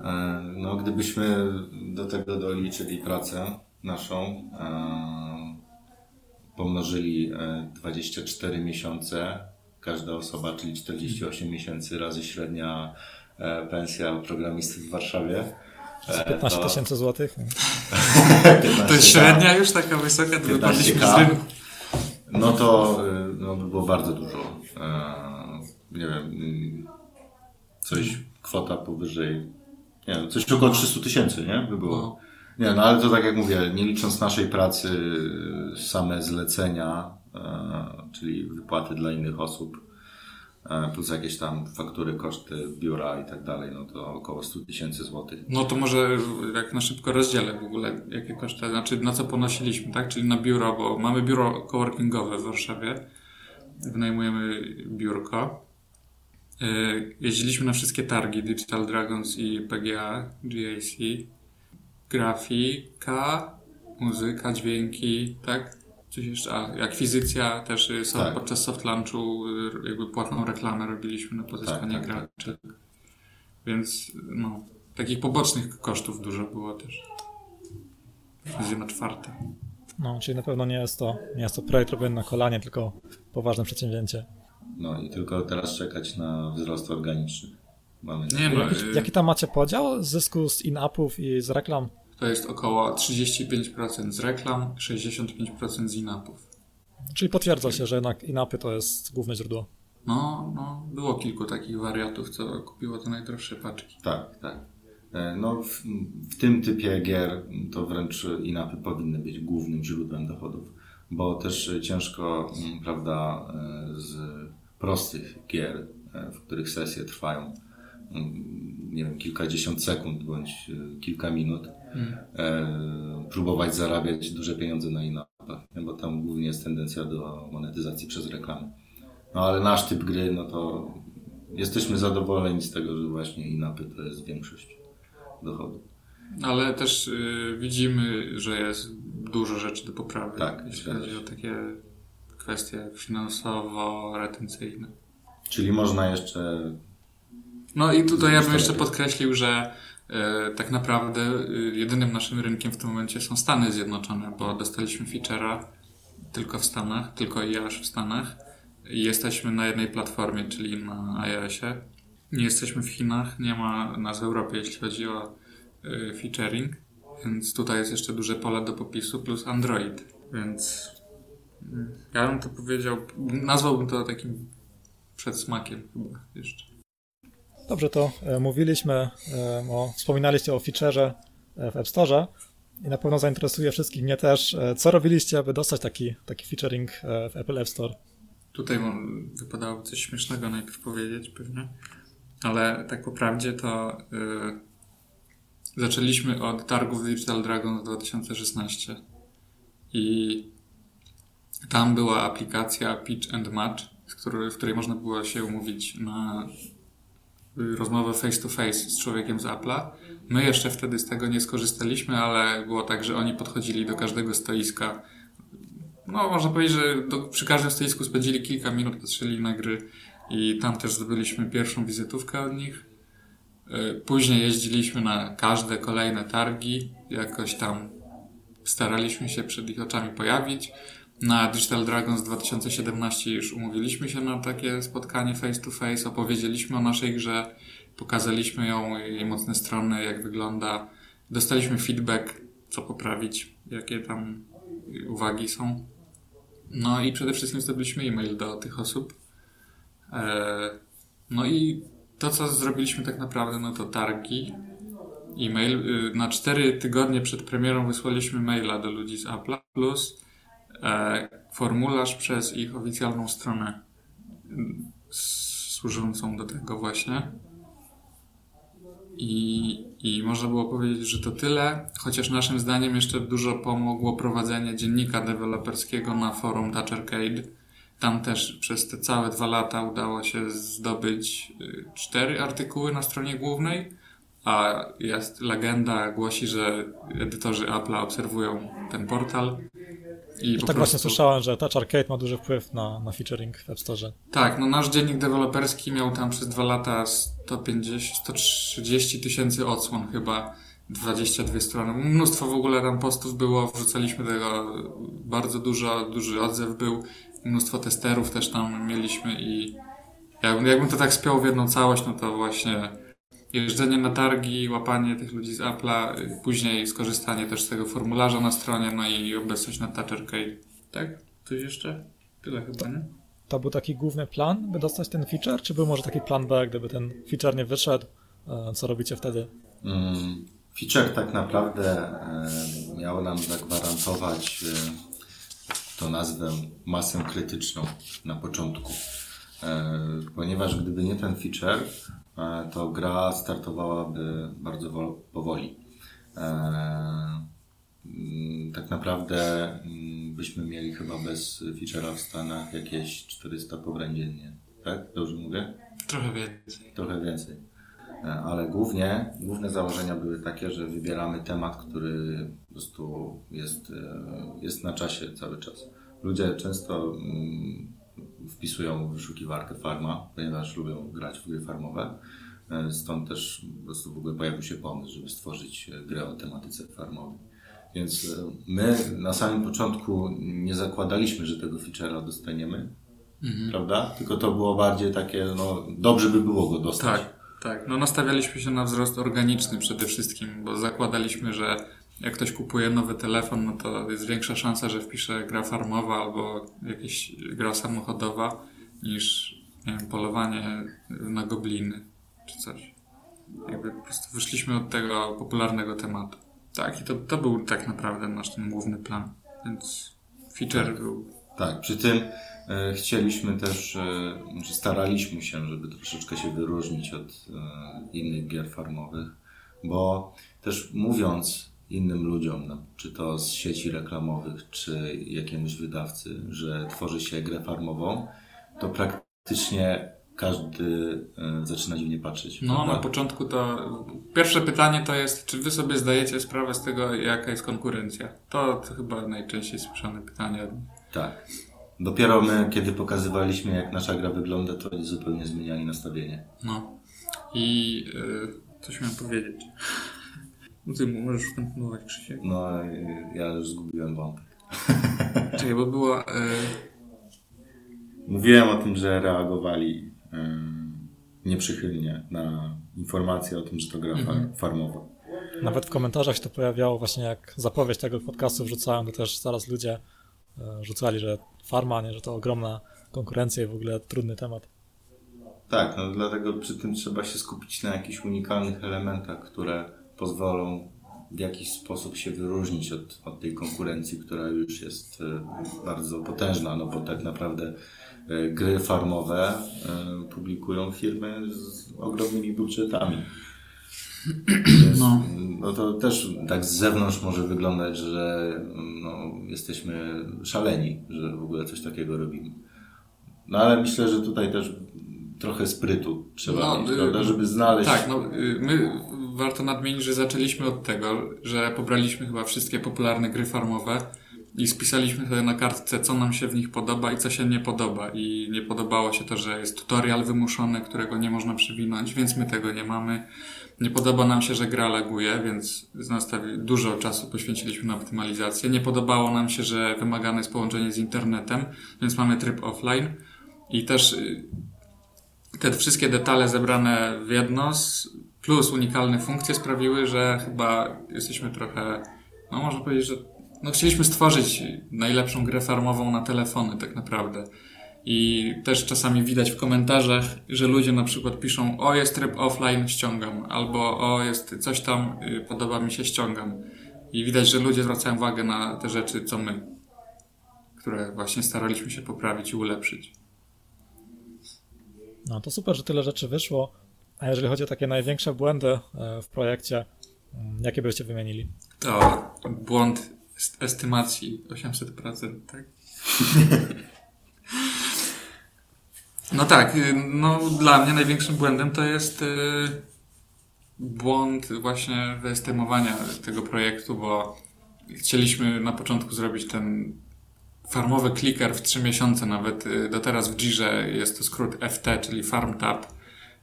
E, no, gdybyśmy do tego doliczyli pracę naszą, e, pomnożyli 24 e, miesiące, każda osoba, czyli 48 miesięcy razy średnia pensja programisty w Warszawie. 15 tysięcy złotych. to jest średnia już taka wysoka, to 15 no to y, no, by było bardzo dużo. E, nie wiem, y, coś, kwota powyżej, nie wiem, coś około 300 tysięcy, nie? By było. No. Nie, no ale to tak jak mówię, nie licząc naszej pracy, same zlecenia, czyli wypłaty dla innych osób, plus jakieś tam faktury, koszty biura i tak dalej, no to około 100 tysięcy złotych. No to może jak na szybko rozdzielę w ogóle, jakie koszty, znaczy na co ponosiliśmy, tak? Czyli na biuro, bo mamy biuro coworkingowe w Warszawie, wynajmujemy biurko. E, jeździliśmy na wszystkie targi Digital Dragons i PGA, GAC, grafika, muzyka, dźwięki, tak? Coś jeszcze, a akwizycja też y, so, Tak. podczas soft launchu y, jakby płatną reklamę robiliśmy na pozyskanie Tak, tak, graczy. Więc no, takich pobocznych kosztów dużo było też. Fuzja na czwarte. No, czyli na pewno nie jest to, nie jest to projekt robiony na kolanie, tylko poważne przedsięwzięcie. No i tylko teraz czekać na wzrost organiczny. Mamy Nie no, Jaki, y, jaki tam macie podział zysku z in-upów i z reklam? To jest około 35% z reklam, 65% z in-upów. Czyli potwierdza się, że jednak in-upy to jest główne źródło. No, no, było kilku takich wariatów, co kupiło te najdroższe paczki. Tak, tak. E, No, w, w tym typie gier to wręcz inapy powinny być głównym źródłem dochodów, bo też ciężko, mm, prawda, e, z prostych gier, e, w których sesje trwają, nie wiem, kilkadziesiąt sekund bądź e, kilka minut, e, próbować zarabiać duże pieniądze na inapach, bo tam głównie jest tendencja do monetyzacji przez reklamy. No ale nasz typ gry, no to jesteśmy zadowoleni z tego, że właśnie inapy to jest większość dochodu. Ale też y, widzimy, że jest dużo rzeczy do poprawy, Tak, jeśli chodzi o takie kwestie finansowo-retencyjne. Czyli można jeszcze No i tutaj ja bym jeszcze podkreślił, że e, tak naprawdę e, jedynym naszym rynkiem w tym momencie są Stany Zjednoczone, bo dostaliśmy feature'a tylko w Stanach, tylko i aż w Stanach. I jesteśmy na jednej platformie, czyli na iOSie. Nie jesteśmy w Chinach, nie ma nas w Europie, jeśli chodzi o e, featuring, więc tutaj jest jeszcze duże pole do popisu, plus Android, więc mm, ja bym to powiedział, nazwałbym to takim przedsmakiem chyba jeszcze. Dobrze, to e, mówiliśmy, e, o, wspominaliście o featureze e, w App Store i na pewno zainteresuje wszystkich, mnie też. Co robiliście, aby dostać taki, taki featuring w Apple App Store? Tutaj wypadałoby coś śmiesznego najpierw powiedzieć pewnie, ale tak po prawdzie to y, zaczęliśmy od targów Digital Dragon w 2016 i tam była aplikacja Pitch and Match, w której można było się umówić na rozmowę face to face z człowiekiem z Apple'a. My jeszcze wtedy z tego nie skorzystaliśmy, ale było tak, że oni podchodzili do każdego stoiska no, można powiedzieć, że do, przy każdym stoisku spędzili kilka minut, patrzyli na gry i tam też zdobyliśmy pierwszą wizytówkę od nich. Y, Później jeździliśmy na każde kolejne targi, jakoś tam staraliśmy się przed ich oczami pojawić. Na Digital Dragons 2017 już umówiliśmy się na takie spotkanie face to face, opowiedzieliśmy o naszej grze, pokazaliśmy ją, jej mocne strony, jak wygląda. Dostaliśmy feedback, co poprawić, jakie tam uwagi są. No i przede wszystkim zdobyliśmy e-mail do tych osób. E, No i to, co zrobiliśmy tak naprawdę, no to targi, e-mail. Y, Na cztery tygodnie przed premierą wysłaliśmy maila do ludzi z Apple, plus formularz przez ich oficjalną stronę mm, służącą do tego właśnie. I, I można było powiedzieć, że to tyle, chociaż naszym zdaniem jeszcze dużo pomogło prowadzenie dziennika deweloperskiego na forum Touch Arcade. Tam też przez te całe dwa lata udało się zdobyć y, cztery artykuły na stronie głównej, a jest legenda, głosi, że edytorzy Apple'a obserwują ten portal. I po Tak właśnie prostu- słyszałem, że Touch Arcade ma duży wpływ na, na featuring w App Store. tak, no nasz dziennik deweloperski miał tam przez dwa lata 150, 130 tysięcy odsłon chyba, 22 strony. Mnóstwo w ogóle tam postów było, wrzucaliśmy tego bardzo dużo, duży odzew był, mnóstwo testerów też tam mieliśmy i jakbym, jakbym to tak spiął w jedną całość, no to właśnie jeżdżenie na targi, łapanie tych ludzi z Apple'a, y, później skorzystanie też z tego formularza na stronie, no i obecność na Touch Arcade. Tak? Coś jeszcze? Tyle chyba, nie? To był taki główny plan, by dostać ten feature, czy był może taki plan B, gdyby ten feature nie wyszedł? E, Co robicie wtedy? Mm, Feature tak naprawdę e, miał nam zagwarantować e, to nazwę masę krytyczną na początku. E, Ponieważ gdyby nie ten feature, e, to gra startowałaby bardzo wo- powoli. E, mm, Tak naprawdę mm, byśmy mieli chyba bez feature'a w Stanach jakieś 400 pobrań dziennie. Tak? Dobrze mówię? Trochę więcej. Trochę więcej. Ale głównie, główne założenia były takie, że wybieramy temat, który po prostu jest, jest na czasie cały czas. ludzie często mm, wpisują w wyszukiwarkę farma, ponieważ lubią grać w gry farmowe. E, Stąd też po prostu w ogóle pojawił się pomysł, żeby stworzyć e, grę o tematyce farmowej. Więc e, my na samym początku nie zakładaliśmy, że tego feature'a dostaniemy, prawda? Tylko to było bardziej takie, no dobrze by było go dostać. Tak, tak. No nastawialiśmy się na wzrost organiczny przede wszystkim, bo zakładaliśmy, że jak ktoś kupuje nowy telefon, no to jest większa szansa, że wpisze gra farmowa albo jakaś gra samochodowa niż nie wiem, polowanie na gobliny czy coś. Jakby po prostu wyszliśmy od tego popularnego tematu. Tak, i to, to był tak naprawdę nasz ten główny plan. Więc feature był. Tak, przy tym e, chcieliśmy też, e, znaczy staraliśmy się, żeby troszeczkę się wyróżnić od e, innych gier farmowych, bo też mówiąc innym ludziom, no, czy to z sieci reklamowych, czy jakiemuś wydawcy, że tworzy się grę farmową, to praktycznie każdy e, zaczyna dziwnie patrzeć. No, prawda? na początku to. Pierwsze pytanie to jest, czy wy sobie zdajecie sprawę z tego, jaka jest konkurencja? To, to chyba najczęściej słyszane pytanie. Tak. Dopiero my, kiedy pokazywaliśmy, jak nasza gra wygląda, to oni zupełnie zmieniali nastawienie. No. I y, coś miałem powiedzieć. No ty możesz kontynuować, Krzysiek. No, e, ja już zgubiłem wątek. Czekaj, bo było... Y, Mówiłem o tym, że reagowali em, nieprzychylnie na informacje o tym, że to gra far- farmowa. Nawet w komentarzach się to pojawiało właśnie jak zapowiedź tego podcastu wrzucałem, to też zaraz ludzie e, rzucali, że farma, nie, że to ogromna konkurencja i w ogóle trudny temat. Tak, no dlatego przy tym trzeba się skupić na jakichś unikalnych elementach, które pozwolą w jakiś sposób się wyróżnić od, od tej konkurencji, która już jest e, bardzo potężna, no bo tak naprawdę e, gry farmowe e, publikują firmy z ogromnymi budżetami. No. no to też tak z zewnątrz może wyglądać, że no, jesteśmy szaleni, że w ogóle coś takiego robimy. No ale myślę, że tutaj też trochę sprytu trzeba No, mieć, y, prawda, żeby znaleźć. tak, no y, my warto nadmienić, że zaczęliśmy od tego, że pobraliśmy chyba wszystkie popularne gry farmowe i spisaliśmy sobie na kartce, co nam się w nich podoba i co się nie podoba. I nie podobało się to, że jest tutorial wymuszony, którego nie można przewinąć, więc my tego nie mamy. Nie podoba nam się, że gra laguje, więc nastawi- dużo czasu poświęciliśmy na optymalizację. Nie podobało nam się, że wymagane jest połączenie z internetem, więc mamy tryb offline. I też y, te wszystkie detale zebrane w jedno plus unikalne funkcje sprawiły, że chyba jesteśmy trochę, no można powiedzieć, że no chcieliśmy stworzyć najlepszą grę farmową na telefony tak naprawdę. I też czasami widać w komentarzach, że ludzie na przykład piszą o jest tryb offline, ściągam, albo o jest coś tam, y, podoba mi się, ściągam. I widać, że ludzie zwracają uwagę na te rzeczy, co my, które właśnie staraliśmy się poprawić i ulepszyć. No to super, że tyle rzeczy wyszło. A jeżeli chodzi o takie największe błędy e, w projekcie, mm, jakie byście wymienili? To błąd est- estymacji 800%, tak? No tak, y, no dla mnie największym błędem to jest y, błąd właśnie wyestymowania tego projektu, bo chcieliśmy na początku zrobić ten farmowy clicker w 3 miesiące nawet. y, Do teraz w Jirze jest to skrót FT, czyli Farm Tab.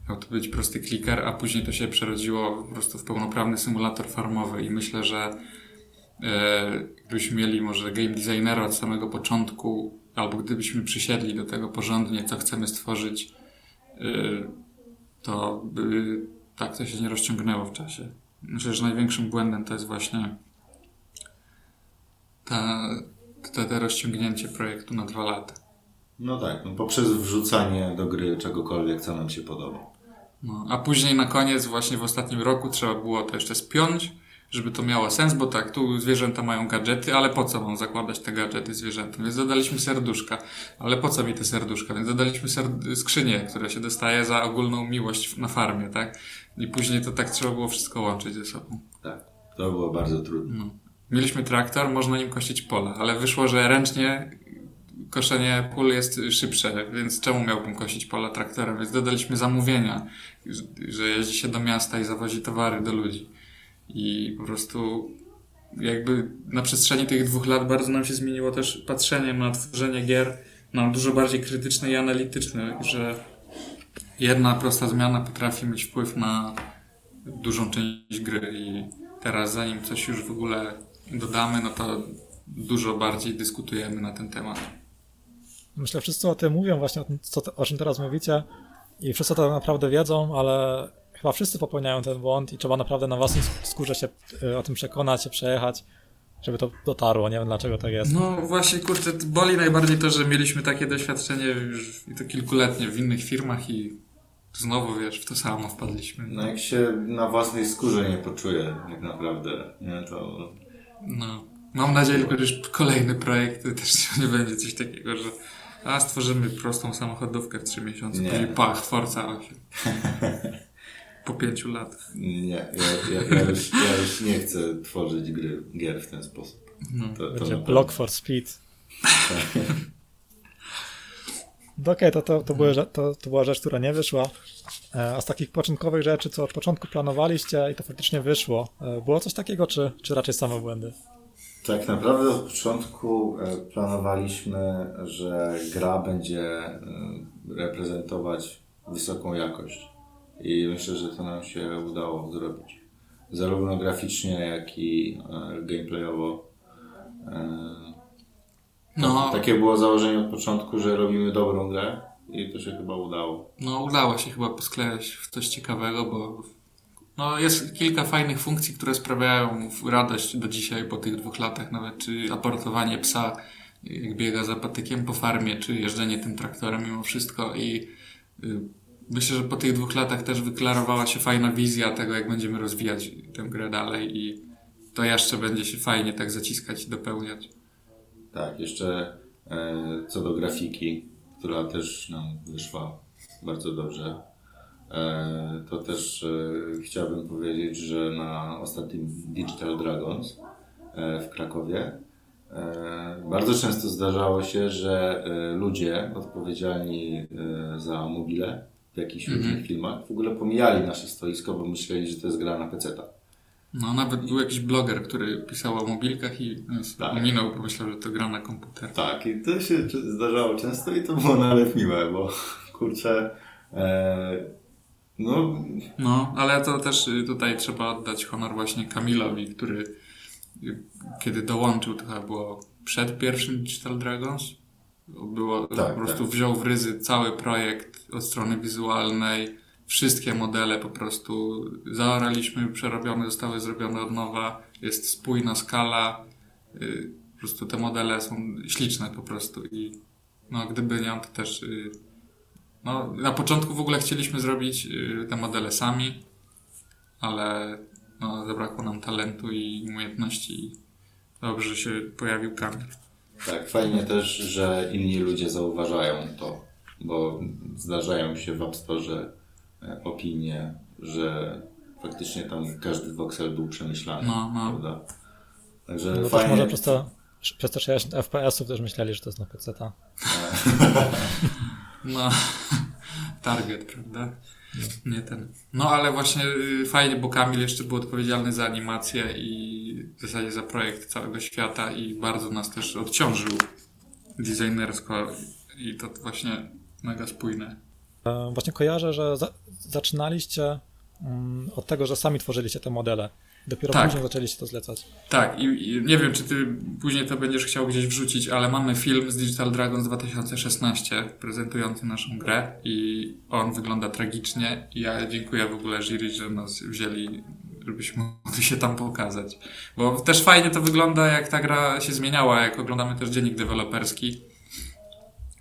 Miał to być prosty clicker, a później to się przerodziło po prostu w pełnoprawny symulator farmowy i myślę, że e, gdybyśmy mieli może game designera od samego początku, albo gdybyśmy przysiedli do tego porządnie, co chcemy stworzyć, e, to by tak to się nie rozciągnęło w czasie. Myślę, że największym błędem to jest właśnie ta, to, to rozciągnięcie projektu na dwa lata. No tak, no poprzez wrzucanie do gry czegokolwiek, co nam się podoba. No, a później na koniec, właśnie w ostatnim roku, trzeba było to jeszcze spiąć, żeby to miało sens, bo tak, tu zwierzęta mają gadżety, ale po co mam zakładać te gadżety zwierzętom? Więc dodaliśmy serduszka, ale po co mi te serduszka? Więc dodaliśmy ser- skrzynię, które się dostaje za ogólną miłość na farmie, tak? I później to tak trzeba było wszystko łączyć ze sobą. Tak, to było bardzo trudne. No. Mieliśmy traktor, można nim kosić pola, ale wyszło, że ręcznie koszenie pól jest szybsze, więc czemu miałbym kosić pola traktorem? Więc dodaliśmy zamówienia, że jeździ się do miasta i zawozi towary do ludzi. I po prostu jakby na przestrzeni tych dwóch lat bardzo nam się zmieniło też patrzenie na tworzenie gier na dużo bardziej krytyczne i analityczne, że jedna prosta zmiana potrafi mieć wpływ na dużą część gry i teraz zanim coś już w ogóle dodamy, no to dużo bardziej dyskutujemy na ten temat. Myślę, wszyscy o tym mówią, właśnie o tym, co, o czym teraz mówicie i wszyscy to naprawdę wiedzą, ale chyba wszyscy popełniają ten błąd i trzeba naprawdę na własnej skórze się y, o tym przekonać, się przejechać, żeby to dotarło. Nie wiem dlaczego tak jest. No właśnie, kurczę, boli najbardziej to, że mieliśmy takie doświadczenie już i to kilkuletnie w innych firmach i znowu, wiesz, w to samo wpadliśmy. No jak się na własnej skórze nie poczuje tak naprawdę, nie, to... No, mam nadzieję, że już kolejny projekt też nie będzie coś takiego, że a stworzymy prostą samochodówkę w 3 miesiące, Nie. później pach, Forza 8. Po pięciu latach. Nie, ja, ja, ja, już, ja już nie chcę tworzyć gry, gier w ten sposób. No. To, to Będzie block for speed. Okej, to, to, to, były rze- to, to była rzecz, która nie wyszła. E, A z takich początkowych rzeczy, co od początku planowaliście i to faktycznie wyszło, e, było coś takiego, czy, czy raczej same błędy? Tak naprawdę od początku e, planowaliśmy, że gra będzie e, reprezentować wysoką jakość. I myślę, że to nam się udało zrobić. Zarówno graficznie, jak i e, gameplayowo. No, Takie było założenie od początku, że robimy dobrą grę i to się chyba udało. no udało się chyba posklejać w coś ciekawego, bo no, jest kilka fajnych funkcji, które sprawiają radość do dzisiaj po tych dwóch latach, nawet czy aportowanie psa, jak biega za patykiem po farmie, czy jeżdżenie tym traktorem mimo wszystko i y, myślę, że po tych dwóch latach też wyklarowała się fajna wizja tego, jak będziemy rozwijać tę grę dalej i to jeszcze będzie się fajnie tak zaciskać i dopełniać. Tak, jeszcze e, co do grafiki, która też nam wyszła bardzo dobrze, to też e, chciałbym powiedzieć, że na ostatnim Digital Dragons e, w Krakowie e, bardzo często zdarzało się, że e, ludzie odpowiedzialni e, za mobile w jakichś różnych filmach w ogóle pomijali nasze stoisko, bo myśleli, że to jest gra na peceta. No, nawet był jakiś bloger, który pisał o mobilkach i Tak. ominął, bo myślał, że to gra na komputer. Tak, i to się zdarzało często i to było nawet miłe, bo kurczę, e, no No, ale to też y, tutaj trzeba oddać honor właśnie Kamilowi, który y, kiedy dołączył, to chyba było przed pierwszym Digital Dragons. Było, Tak, po prostu tak. wziął w ryzy cały projekt od strony wizualnej, wszystkie modele po prostu zaoraliśmy, przerobione, zostały zrobione od nowa, jest spójna skala, y, po prostu te modele są śliczne po prostu i no gdyby nie on, to też no, na początku w ogóle chcieliśmy zrobić y, te modele sami, ale no, zabrakło nam talentu i umiejętności i dobrze że się pojawił Kamil. tak, fajnie też, że inni ludzie zauważają to, bo zdarzają się w App Store e, opinie, że faktycznie tam każdy voxel był przemyślany, No, no. prawda? Także No fajnie. może przez to, przez te 60 FPS-ów też myśleli, że to jest na PC. No, target, prawda? Nie ten. No ale właśnie y, fajnie, bo Kamil jeszcze był odpowiedzialny za animację i w zasadzie za projekt całego świata i bardzo nas też odciążył designersko i to właśnie mega spójne. E, Właśnie kojarzę, że za, zaczynaliście mm, od tego, że sami tworzyliście te modele. Dopiero Tak. później zaczęliście to zlecać. Tak, i, i nie wiem, czy ty później to będziesz chciał gdzieś wrzucić, ale mamy film z Digital Dragons 2016 prezentujący naszą grę i on wygląda tragicznie ja dziękuję w ogóle jury, że nas wzięli, żebyśmy mogli się tam pokazać. Bo też fajnie to wygląda, jak ta gra się zmieniała, jak oglądamy też dziennik deweloperski,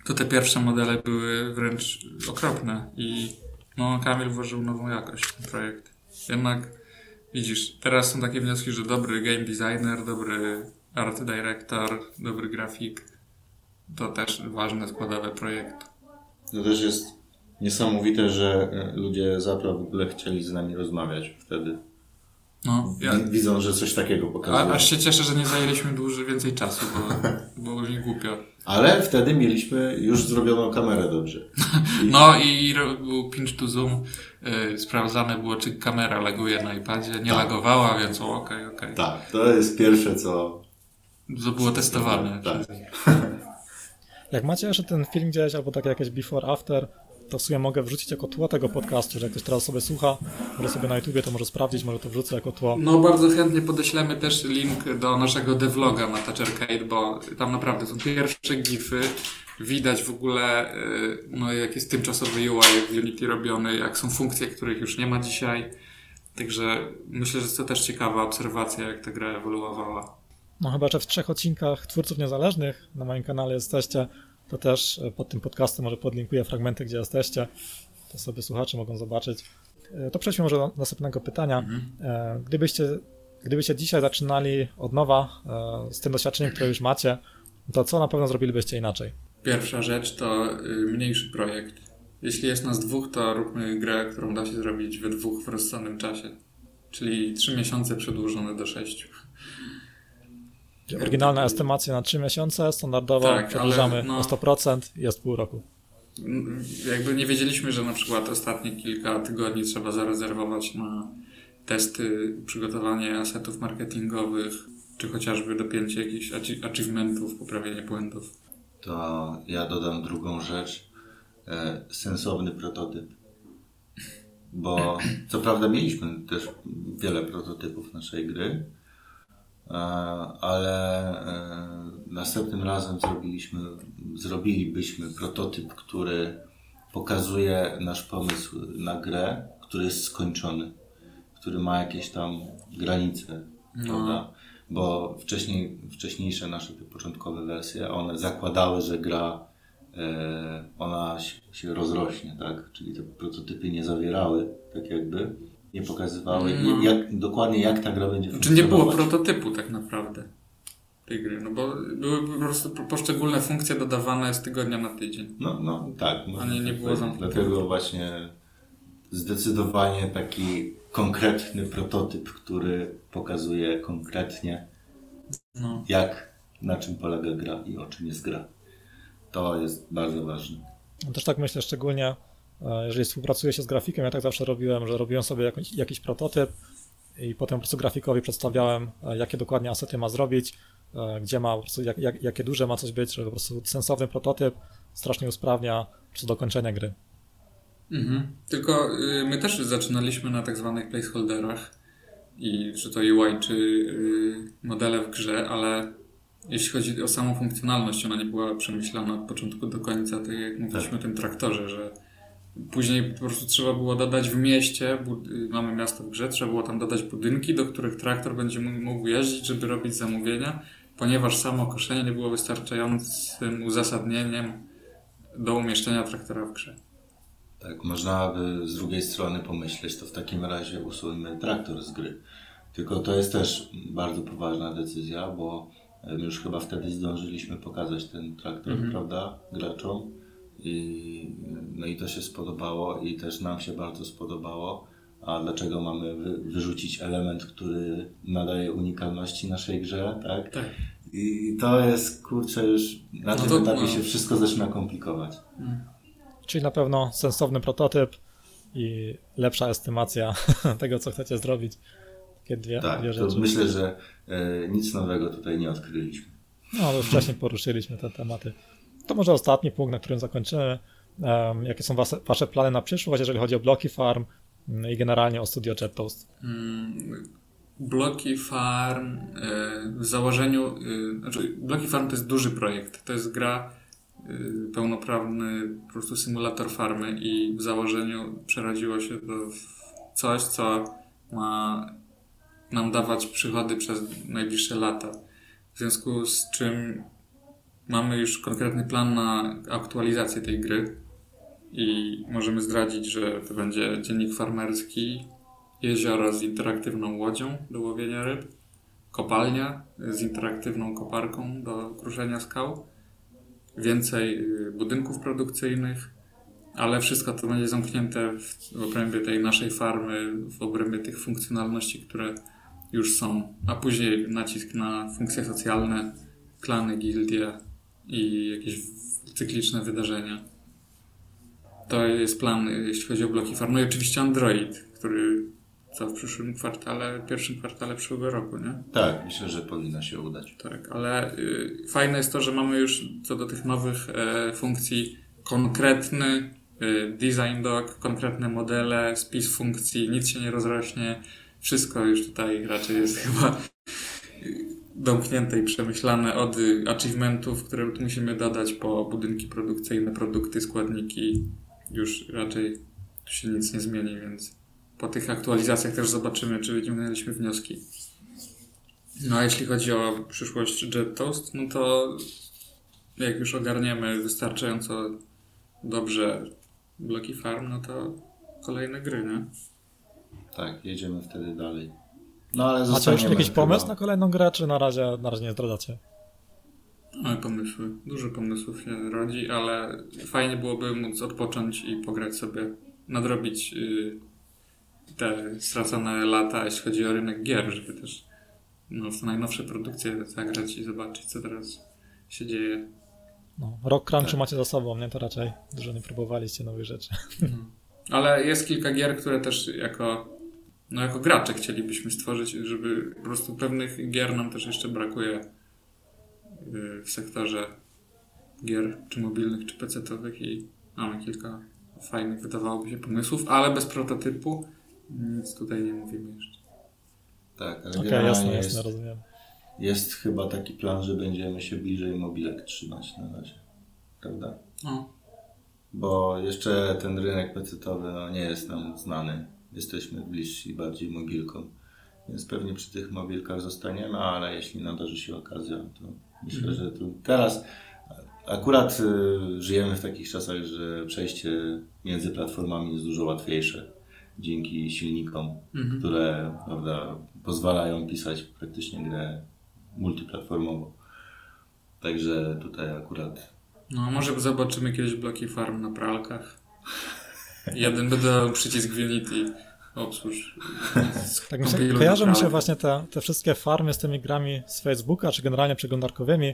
to te pierwsze modele były wręcz okropne i no, Kamil włożył nową jakość w ten projekt. Jednak Widzisz, teraz są takie wnioski, że dobry game designer, dobry art director, dobry grafik to też ważne składowe projektu. To też jest niesamowite, że e, ludzie z Apple w ogóle chcieli z nami rozmawiać wtedy. No, ja, Wi- Widzą, że coś takiego a, pokazuje. aż się cieszę, że nie zajęliśmy dłużej więcej czasu, bo było mi głupio. Ale wtedy mieliśmy już zrobioną kamerę dobrze. I No i był pinch to zoom. Yy, sprawdzane było, czy kamera laguje na iPadzie. Nie Tak. lagowała, więc o, okej, okej. Tak, to jest pierwsze, co... To było testowane. Tak. Jak macie jeszcze ten film gdzieś, albo takie jakieś before, after, to w sumie mogę wrzucić jako tło tego podcastu, że jak ktoś teraz sobie słucha, może sobie na YouTubie to może sprawdzić, może to wrzucę jako tło. No bardzo chętnie podeślemy też link do naszego devloga na Touchercade, bo tam naprawdę są pierwsze gify. Widać w ogóle, yy, no, jak jest tymczasowy UI w Unity robiony, jak są funkcje, których już nie ma dzisiaj. Także myślę, że to też ciekawa obserwacja, jak ta gra ewoluowała. No chyba, że w trzech odcinkach twórców niezależnych na moim kanale jesteście, to też e, pod tym podcastem może podlinkuję fragmenty, gdzie jesteście, to sobie słuchacze mogą zobaczyć. E, To przejdźmy może do następnego pytania. E, Gdybyście, gdybyście dzisiaj zaczynali od nowa z tym doświadczeniem, które już macie, to co na pewno zrobilibyście inaczej? Pierwsza rzecz to y, mniejszy projekt. Jeśli jest nas dwóch, to róbmy grę, którą da się zrobić we dwóch w rozsądnym czasie. Czyli trzy miesiące przedłużone do sześciu. Oryginalna estymacja na 3 miesiące, standardowo Tak, ale przedłużamy no- o 100%, jest pół roku. Jakby nie wiedzieliśmy, że na przykład ostatnie kilka tygodni trzeba zarezerwować na testy, przygotowanie asetów marketingowych, czy chociażby dopięcie jakichś achi- achievementów, poprawienie błędów. To ja dodam drugą rzecz. E, sensowny prototyp. Bo co prawda mieliśmy też wiele prototypów naszej gry, ale e, następnym razem zrobiliśmy, zrobilibyśmy prototyp, który pokazuje nasz pomysł na grę, który jest skończony, który ma jakieś tam granice, No. prawda? Bo wcześniej, wcześniejsze nasze te początkowe wersje, one zakładały, że gra e, ona się, się rozrośnie, tak? Czyli te prototypy nie zawierały, tak jakby, nie pokazywały No. jak, dokładnie jak ta gra będzie Znaczy nie było funkcjonować. prototypu tak naprawdę tej gry, no bo były po prostu poszczególne funkcje dodawane z tygodnia na tydzień. No, no tak. A nie- nie było zamknięte. Dlatego właśnie zdecydowanie taki konkretny prototyp, który pokazuje konkretnie No. jak, na czym polega gra i o czym jest gra. To jest bardzo ważne. No Też tak myślę, szczególnie jeżeli współpracuje się z grafikiem, ja tak zawsze robiłem, że robiłem sobie jakiś, jakiś prototyp i potem po prostu grafikowi przedstawiałem, e, jakie dokładnie asety ma zrobić, e, gdzie ma, po prostu jak, jak, jakie duże ma coś być, żeby po prostu sensowny prototyp strasznie usprawnia prostu dokończenie gry. Mhm. Tylko y, my też zaczynaliśmy na tak zwanych placeholderach i czy to UI, czy y, modele w grze, ale jeśli chodzi o samą funkcjonalność, ona nie była przemyślana od początku do końca, tak jak mówiliśmy o tym traktorze, że później po prostu trzeba było dodać w mieście, mamy miasto w grze, trzeba było tam dodać budynki, do których traktor będzie mógł- jeździć, żeby robić zamówienia, ponieważ samo koszenie nie było wystarczającym uzasadnieniem do umieszczenia traktora w grze. Tak, można by z drugiej strony pomyśleć, to w takim razie usuńmy traktor z gry. Tylko to jest też bardzo poważna decyzja, bo już chyba wtedy zdążyliśmy pokazać ten traktor, prawda, graczom. I, no i to się spodobało i też nam się bardzo spodobało. A dlaczego mamy wy, wyrzucić element, który nadaje unikalności naszej grze, tak? Tak. I to jest, kurczę, już na No tym to- etapie no. się wszystko zaczyna komplikować. Czyli na pewno sensowny prototyp i lepsza estymacja tego, co chcecie zrobić. Takie dwie, Tak, dwie to rzeczy. myślę, że e, nic nowego tutaj nie odkryliśmy. No, już wcześniej poruszyliśmy te tematy. To może ostatni punkt, na którym zakończymy. Em, jakie są wasze, wasze plany na przyszłość, jeżeli chodzi o bloki farm mm, i generalnie o studio Jet Toast? Mm, Bloki Farm y, w założeniu, y, znaczy Bloki Farm to jest duży projekt, to jest gra y, pełnoprawny po prostu symulator farmy i w założeniu przerodziło się to w coś, co ma nam dawać przychody przez najbliższe lata. W związku z czym mamy już konkretny plan na aktualizację tej gry i możemy zdradzić, że to będzie dziennik farmerski, jezioro z interaktywną łodzią do łowienia ryb, kopalnia z interaktywną koparką do kruszenia skał, więcej y, budynków produkcyjnych ale wszystko to będzie zamknięte w, obrębie tej naszej farmy, w obrębie tych funkcjonalności, które już są, a później nacisk na funkcje socjalne, klany, gildie i jakieś cykliczne wydarzenia. To jest plan, jeśli chodzi o bloki farm. No i oczywiście Android, który co w przyszłym kwartale, pierwszym kwartale przyszłego roku, nie? Tak, myślę, że powinno się udać. Tak, ale y, fajne jest to, że mamy już co do tych nowych e, funkcji konkretny y, design doc, konkretne modele, spis funkcji, nic się nie rozrośnie. Wszystko już tutaj raczej jest chyba domknięte i przemyślane od achievementów, które musimy dodać po budynki produkcyjne, produkty, składniki. Już raczej tu się nic nie zmieni, więc po tych aktualizacjach też zobaczymy, czy wyciągnęliśmy wnioski. No a jeśli chodzi o przyszłość Jet Toast, no to jak już ogarniemy wystarczająco dobrze bloki farm, no to kolejne gry, nie? Tak, jedziemy wtedy dalej. No ale Macie już zostaniemy jakiś chyba- pomysł na kolejną grę, czy na razie, na razie nie zdradzacie? Mamy pomysły. Dużo pomysłów się rodzi, ale fajnie byłoby móc odpocząć i pograć sobie, nadrobić y, te stracone lata, jeśli chodzi o rynek gier, żeby też no, w najnowsze produkcje zagrać i zobaczyć, co teraz się dzieje. No, rok crunchu Tak. macie za sobą, nie? To raczej dużo nie próbowaliście nowych rzeczy. Ale jest kilka gier, które też jako, no jako gracze chcielibyśmy stworzyć, żeby po prostu pewnych gier nam też jeszcze brakuje y, w sektorze gier czy mobilnych, czy PC-towych i mamy kilka fajnych, wydawałoby się, pomysłów, ale bez prototypu nic tutaj nie mówimy jeszcze. Tak, ale generalnie jasne, jest, jasne, rozumiem. jest chyba taki plan, że będziemy się bliżej mobilek trzymać na razie. Prawda? No, Bo jeszcze ten rynek pecetowy no, nie jest nam znany. Jesteśmy bliżsi bardziej mobilkom. Więc pewnie przy tych mobilkach zostaniemy, ale jeśli nadarzy się okazja, to myślę, że tu teraz akurat y, żyjemy w takich czasach, że przejście między platformami jest dużo łatwiejsze dzięki silnikom, Mhm. które prawda, pozwalają pisać praktycznie grę multiplatformową. Także tutaj akurat no może zobaczymy kiedyś bloki farm na pralkach. Jeden dał przycisk Unity, obsłuż. Tak mi się, kojarzą mi się właśnie te, te wszystkie farmy z tymi grami z Facebooka, czy generalnie przeglądarkowymi.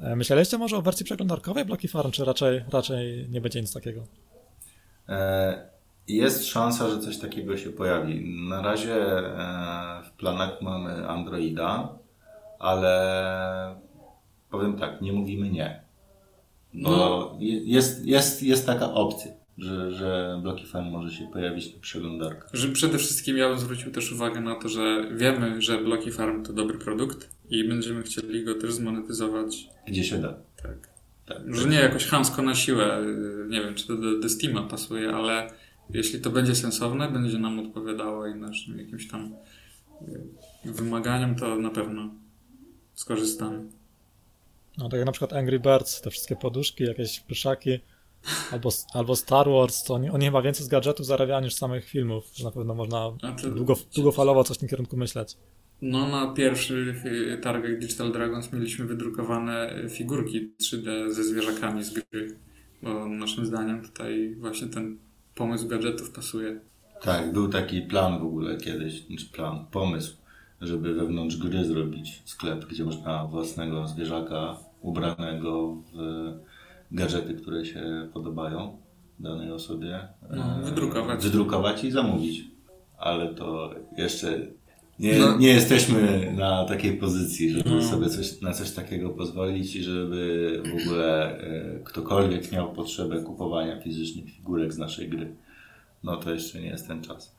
E, Myśleliście może o wersji przeglądarkowej bloki farm, czy raczej, raczej nie będzie nic takiego? E, Jest szansa, że coś takiego się pojawi. Na razie e, w planach mamy Androida, ale powiem tak, nie mówimy nie. Bo No. je- jest, jest, jest taka opcja, że, że bloki farm może się pojawić na przeglądarkach. Że przede wszystkim ja bym zwrócił też uwagę na to, że wiemy, że Bloki Farm to dobry produkt i będziemy chcieli go też zmonetyzować. Gdzie się da. Tak. Tak. Że nie jakoś chamsko na siłę. y, Nie wiem, czy to do, do Steama pasuje, ale jeśli to będzie sensowne, będzie nam odpowiadało i naszym jakimś tam y, wymaganiom, to na pewno skorzystamy. No tak jak na przykład Angry Birds, te wszystkie poduszki, jakieś pyszaki, albo, albo Star Wars, to oni, oni chyba więcej z gadżetów zarabiają niż z samych filmów, że na pewno można to- długo, długofalowo coś w tym kierunku myśleć. No, na pierwszych targach Digital Dragons mieliśmy wydrukowane figurki 3D ze zwierzakami z gry. Bo naszym zdaniem tutaj właśnie ten pomysł gadżetów pasuje. Tak, był taki plan w ogóle kiedyś, znaczy plan, pomysł, żeby wewnątrz gry zrobić sklep, gdzie można własnego zwierzaka ubranego w gadżety, które się podobają danej osobie. No, e, wydrukować. Wydrukować i zamówić. Ale to jeszcze nie, No. nie jesteśmy na takiej pozycji, żeby No. sobie coś, na coś takiego pozwolić i żeby w ogóle e, ktokolwiek miał potrzebę kupowania fizycznych figurek z naszej gry. No to jeszcze nie jest ten czas.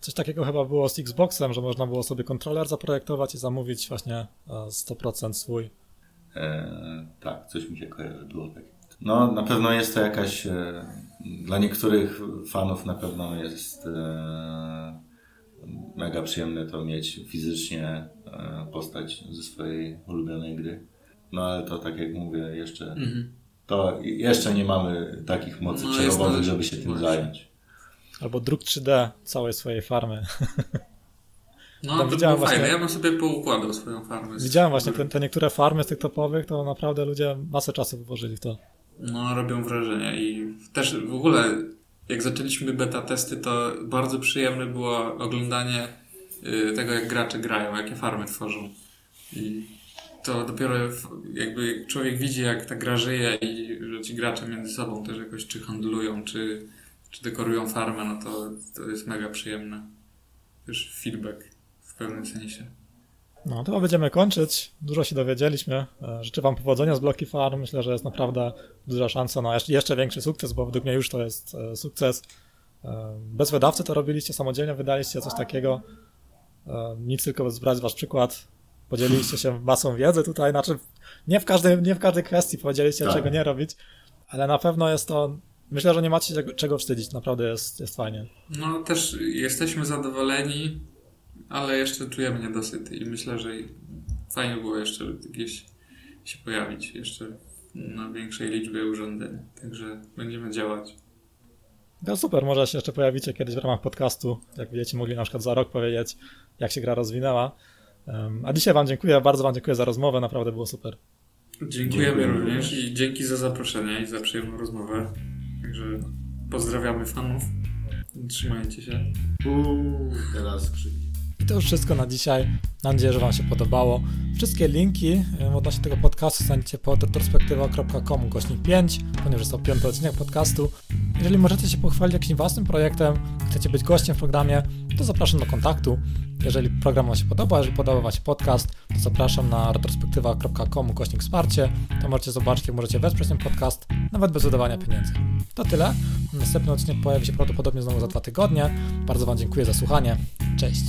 Coś takiego chyba było z Xboxem, że można było sobie kontroler zaprojektować i zamówić właśnie e, 100% swój. E, tak, coś mi się kojarzy, było tak. No, na pewno jest to jakaś, e, dla niektórych fanów na pewno jest e, mega przyjemne to mieć fizycznie postać ze swojej ulubionej gry. No ale to tak jak mówię, jeszcze, Mhm. to jeszcze nie mamy takich mocy No, to- żeby się tym zająć. Albo druk 3D całej swojej farmy. No, Tam to widziałem fajne. właśnie- Ja bym sobie poukładał swoją farmę. Widziałem właśnie te, te niektóre farmy z tych topowych, to naprawdę ludzie masę czasu wyłożyli w to. No, robią wrażenie i też w ogóle jak zaczęliśmy beta testy, to bardzo przyjemne było oglądanie y, tego, jak gracze grają, jakie farmy tworzą. I to dopiero jakby człowiek widzi, jak ta gra żyje i że ci gracze między sobą też jakoś czy handlują, czy, czy dekorują farmę, no to, to jest mega przyjemne. Też feedback w pewnym sensie. No, to będziemy kończyć. Dużo się dowiedzieliśmy. E, życzę Wam powodzenia z Bloki Farm. Myślę, że jest naprawdę duża szansa na jeszcze większy sukces, bo według mnie już to jest e, sukces. E, bez wydawcy to robiliście, samodzielnie wydaliście coś takiego. Nic tylko zbrać Wasz przykład. Podzieliliście się masą wiedzy tutaj, znaczy nie w każdej, nie w każdej kwestii powiedzieliście, tak. czego nie robić, ale na pewno jest to Myślę, że nie macie czego, czego wstydzić, naprawdę jest, jest fajnie. No też jesteśmy zadowoleni ale jeszcze czujemy niedosyt i myślę, że fajnie było jeszcze gdzieś się pojawić jeszcze na większej liczbie urządzeń. Także będziemy działać. No super, może się jeszcze pojawicie kiedyś w ramach podcastu, jak będziecie mogli na przykład za rok powiedzieć, jak się gra rozwinęła. A dzisiaj Wam dziękuję, bardzo Wam dziękuję za rozmowę, naprawdę było super. Dziękujemy Dziękuję. również i dzięki za zaproszenie i za przyjemną rozmowę. Także pozdrawiamy fanów. Trzymajcie się. Uuu, teraz krzyki. I to już wszystko na dzisiaj. Mam nadzieję, że Wam się podobało. Wszystkie linki odnośnie tego podcastu znajdziecie pod retrospektywa.com gośnik 5, ponieważ jest to piąty odcinek podcastu. Jeżeli możecie się pochwalić jakimś własnym projektem, chcecie być gościem w programie, to zapraszam do kontaktu. Jeżeli program Wam się podoba, jeżeli podoba Wam się podcast, to zapraszam na retrospektywa.com gośnik wsparcie. Tam możecie zobaczyć, jak możecie wesprzeć ten podcast, nawet bez wydawania pieniędzy. To tyle. Następny odcinek pojawi się prawdopodobnie znowu za dwa tygodnie. Bardzo Wam dziękuję za słuchanie. Cześć.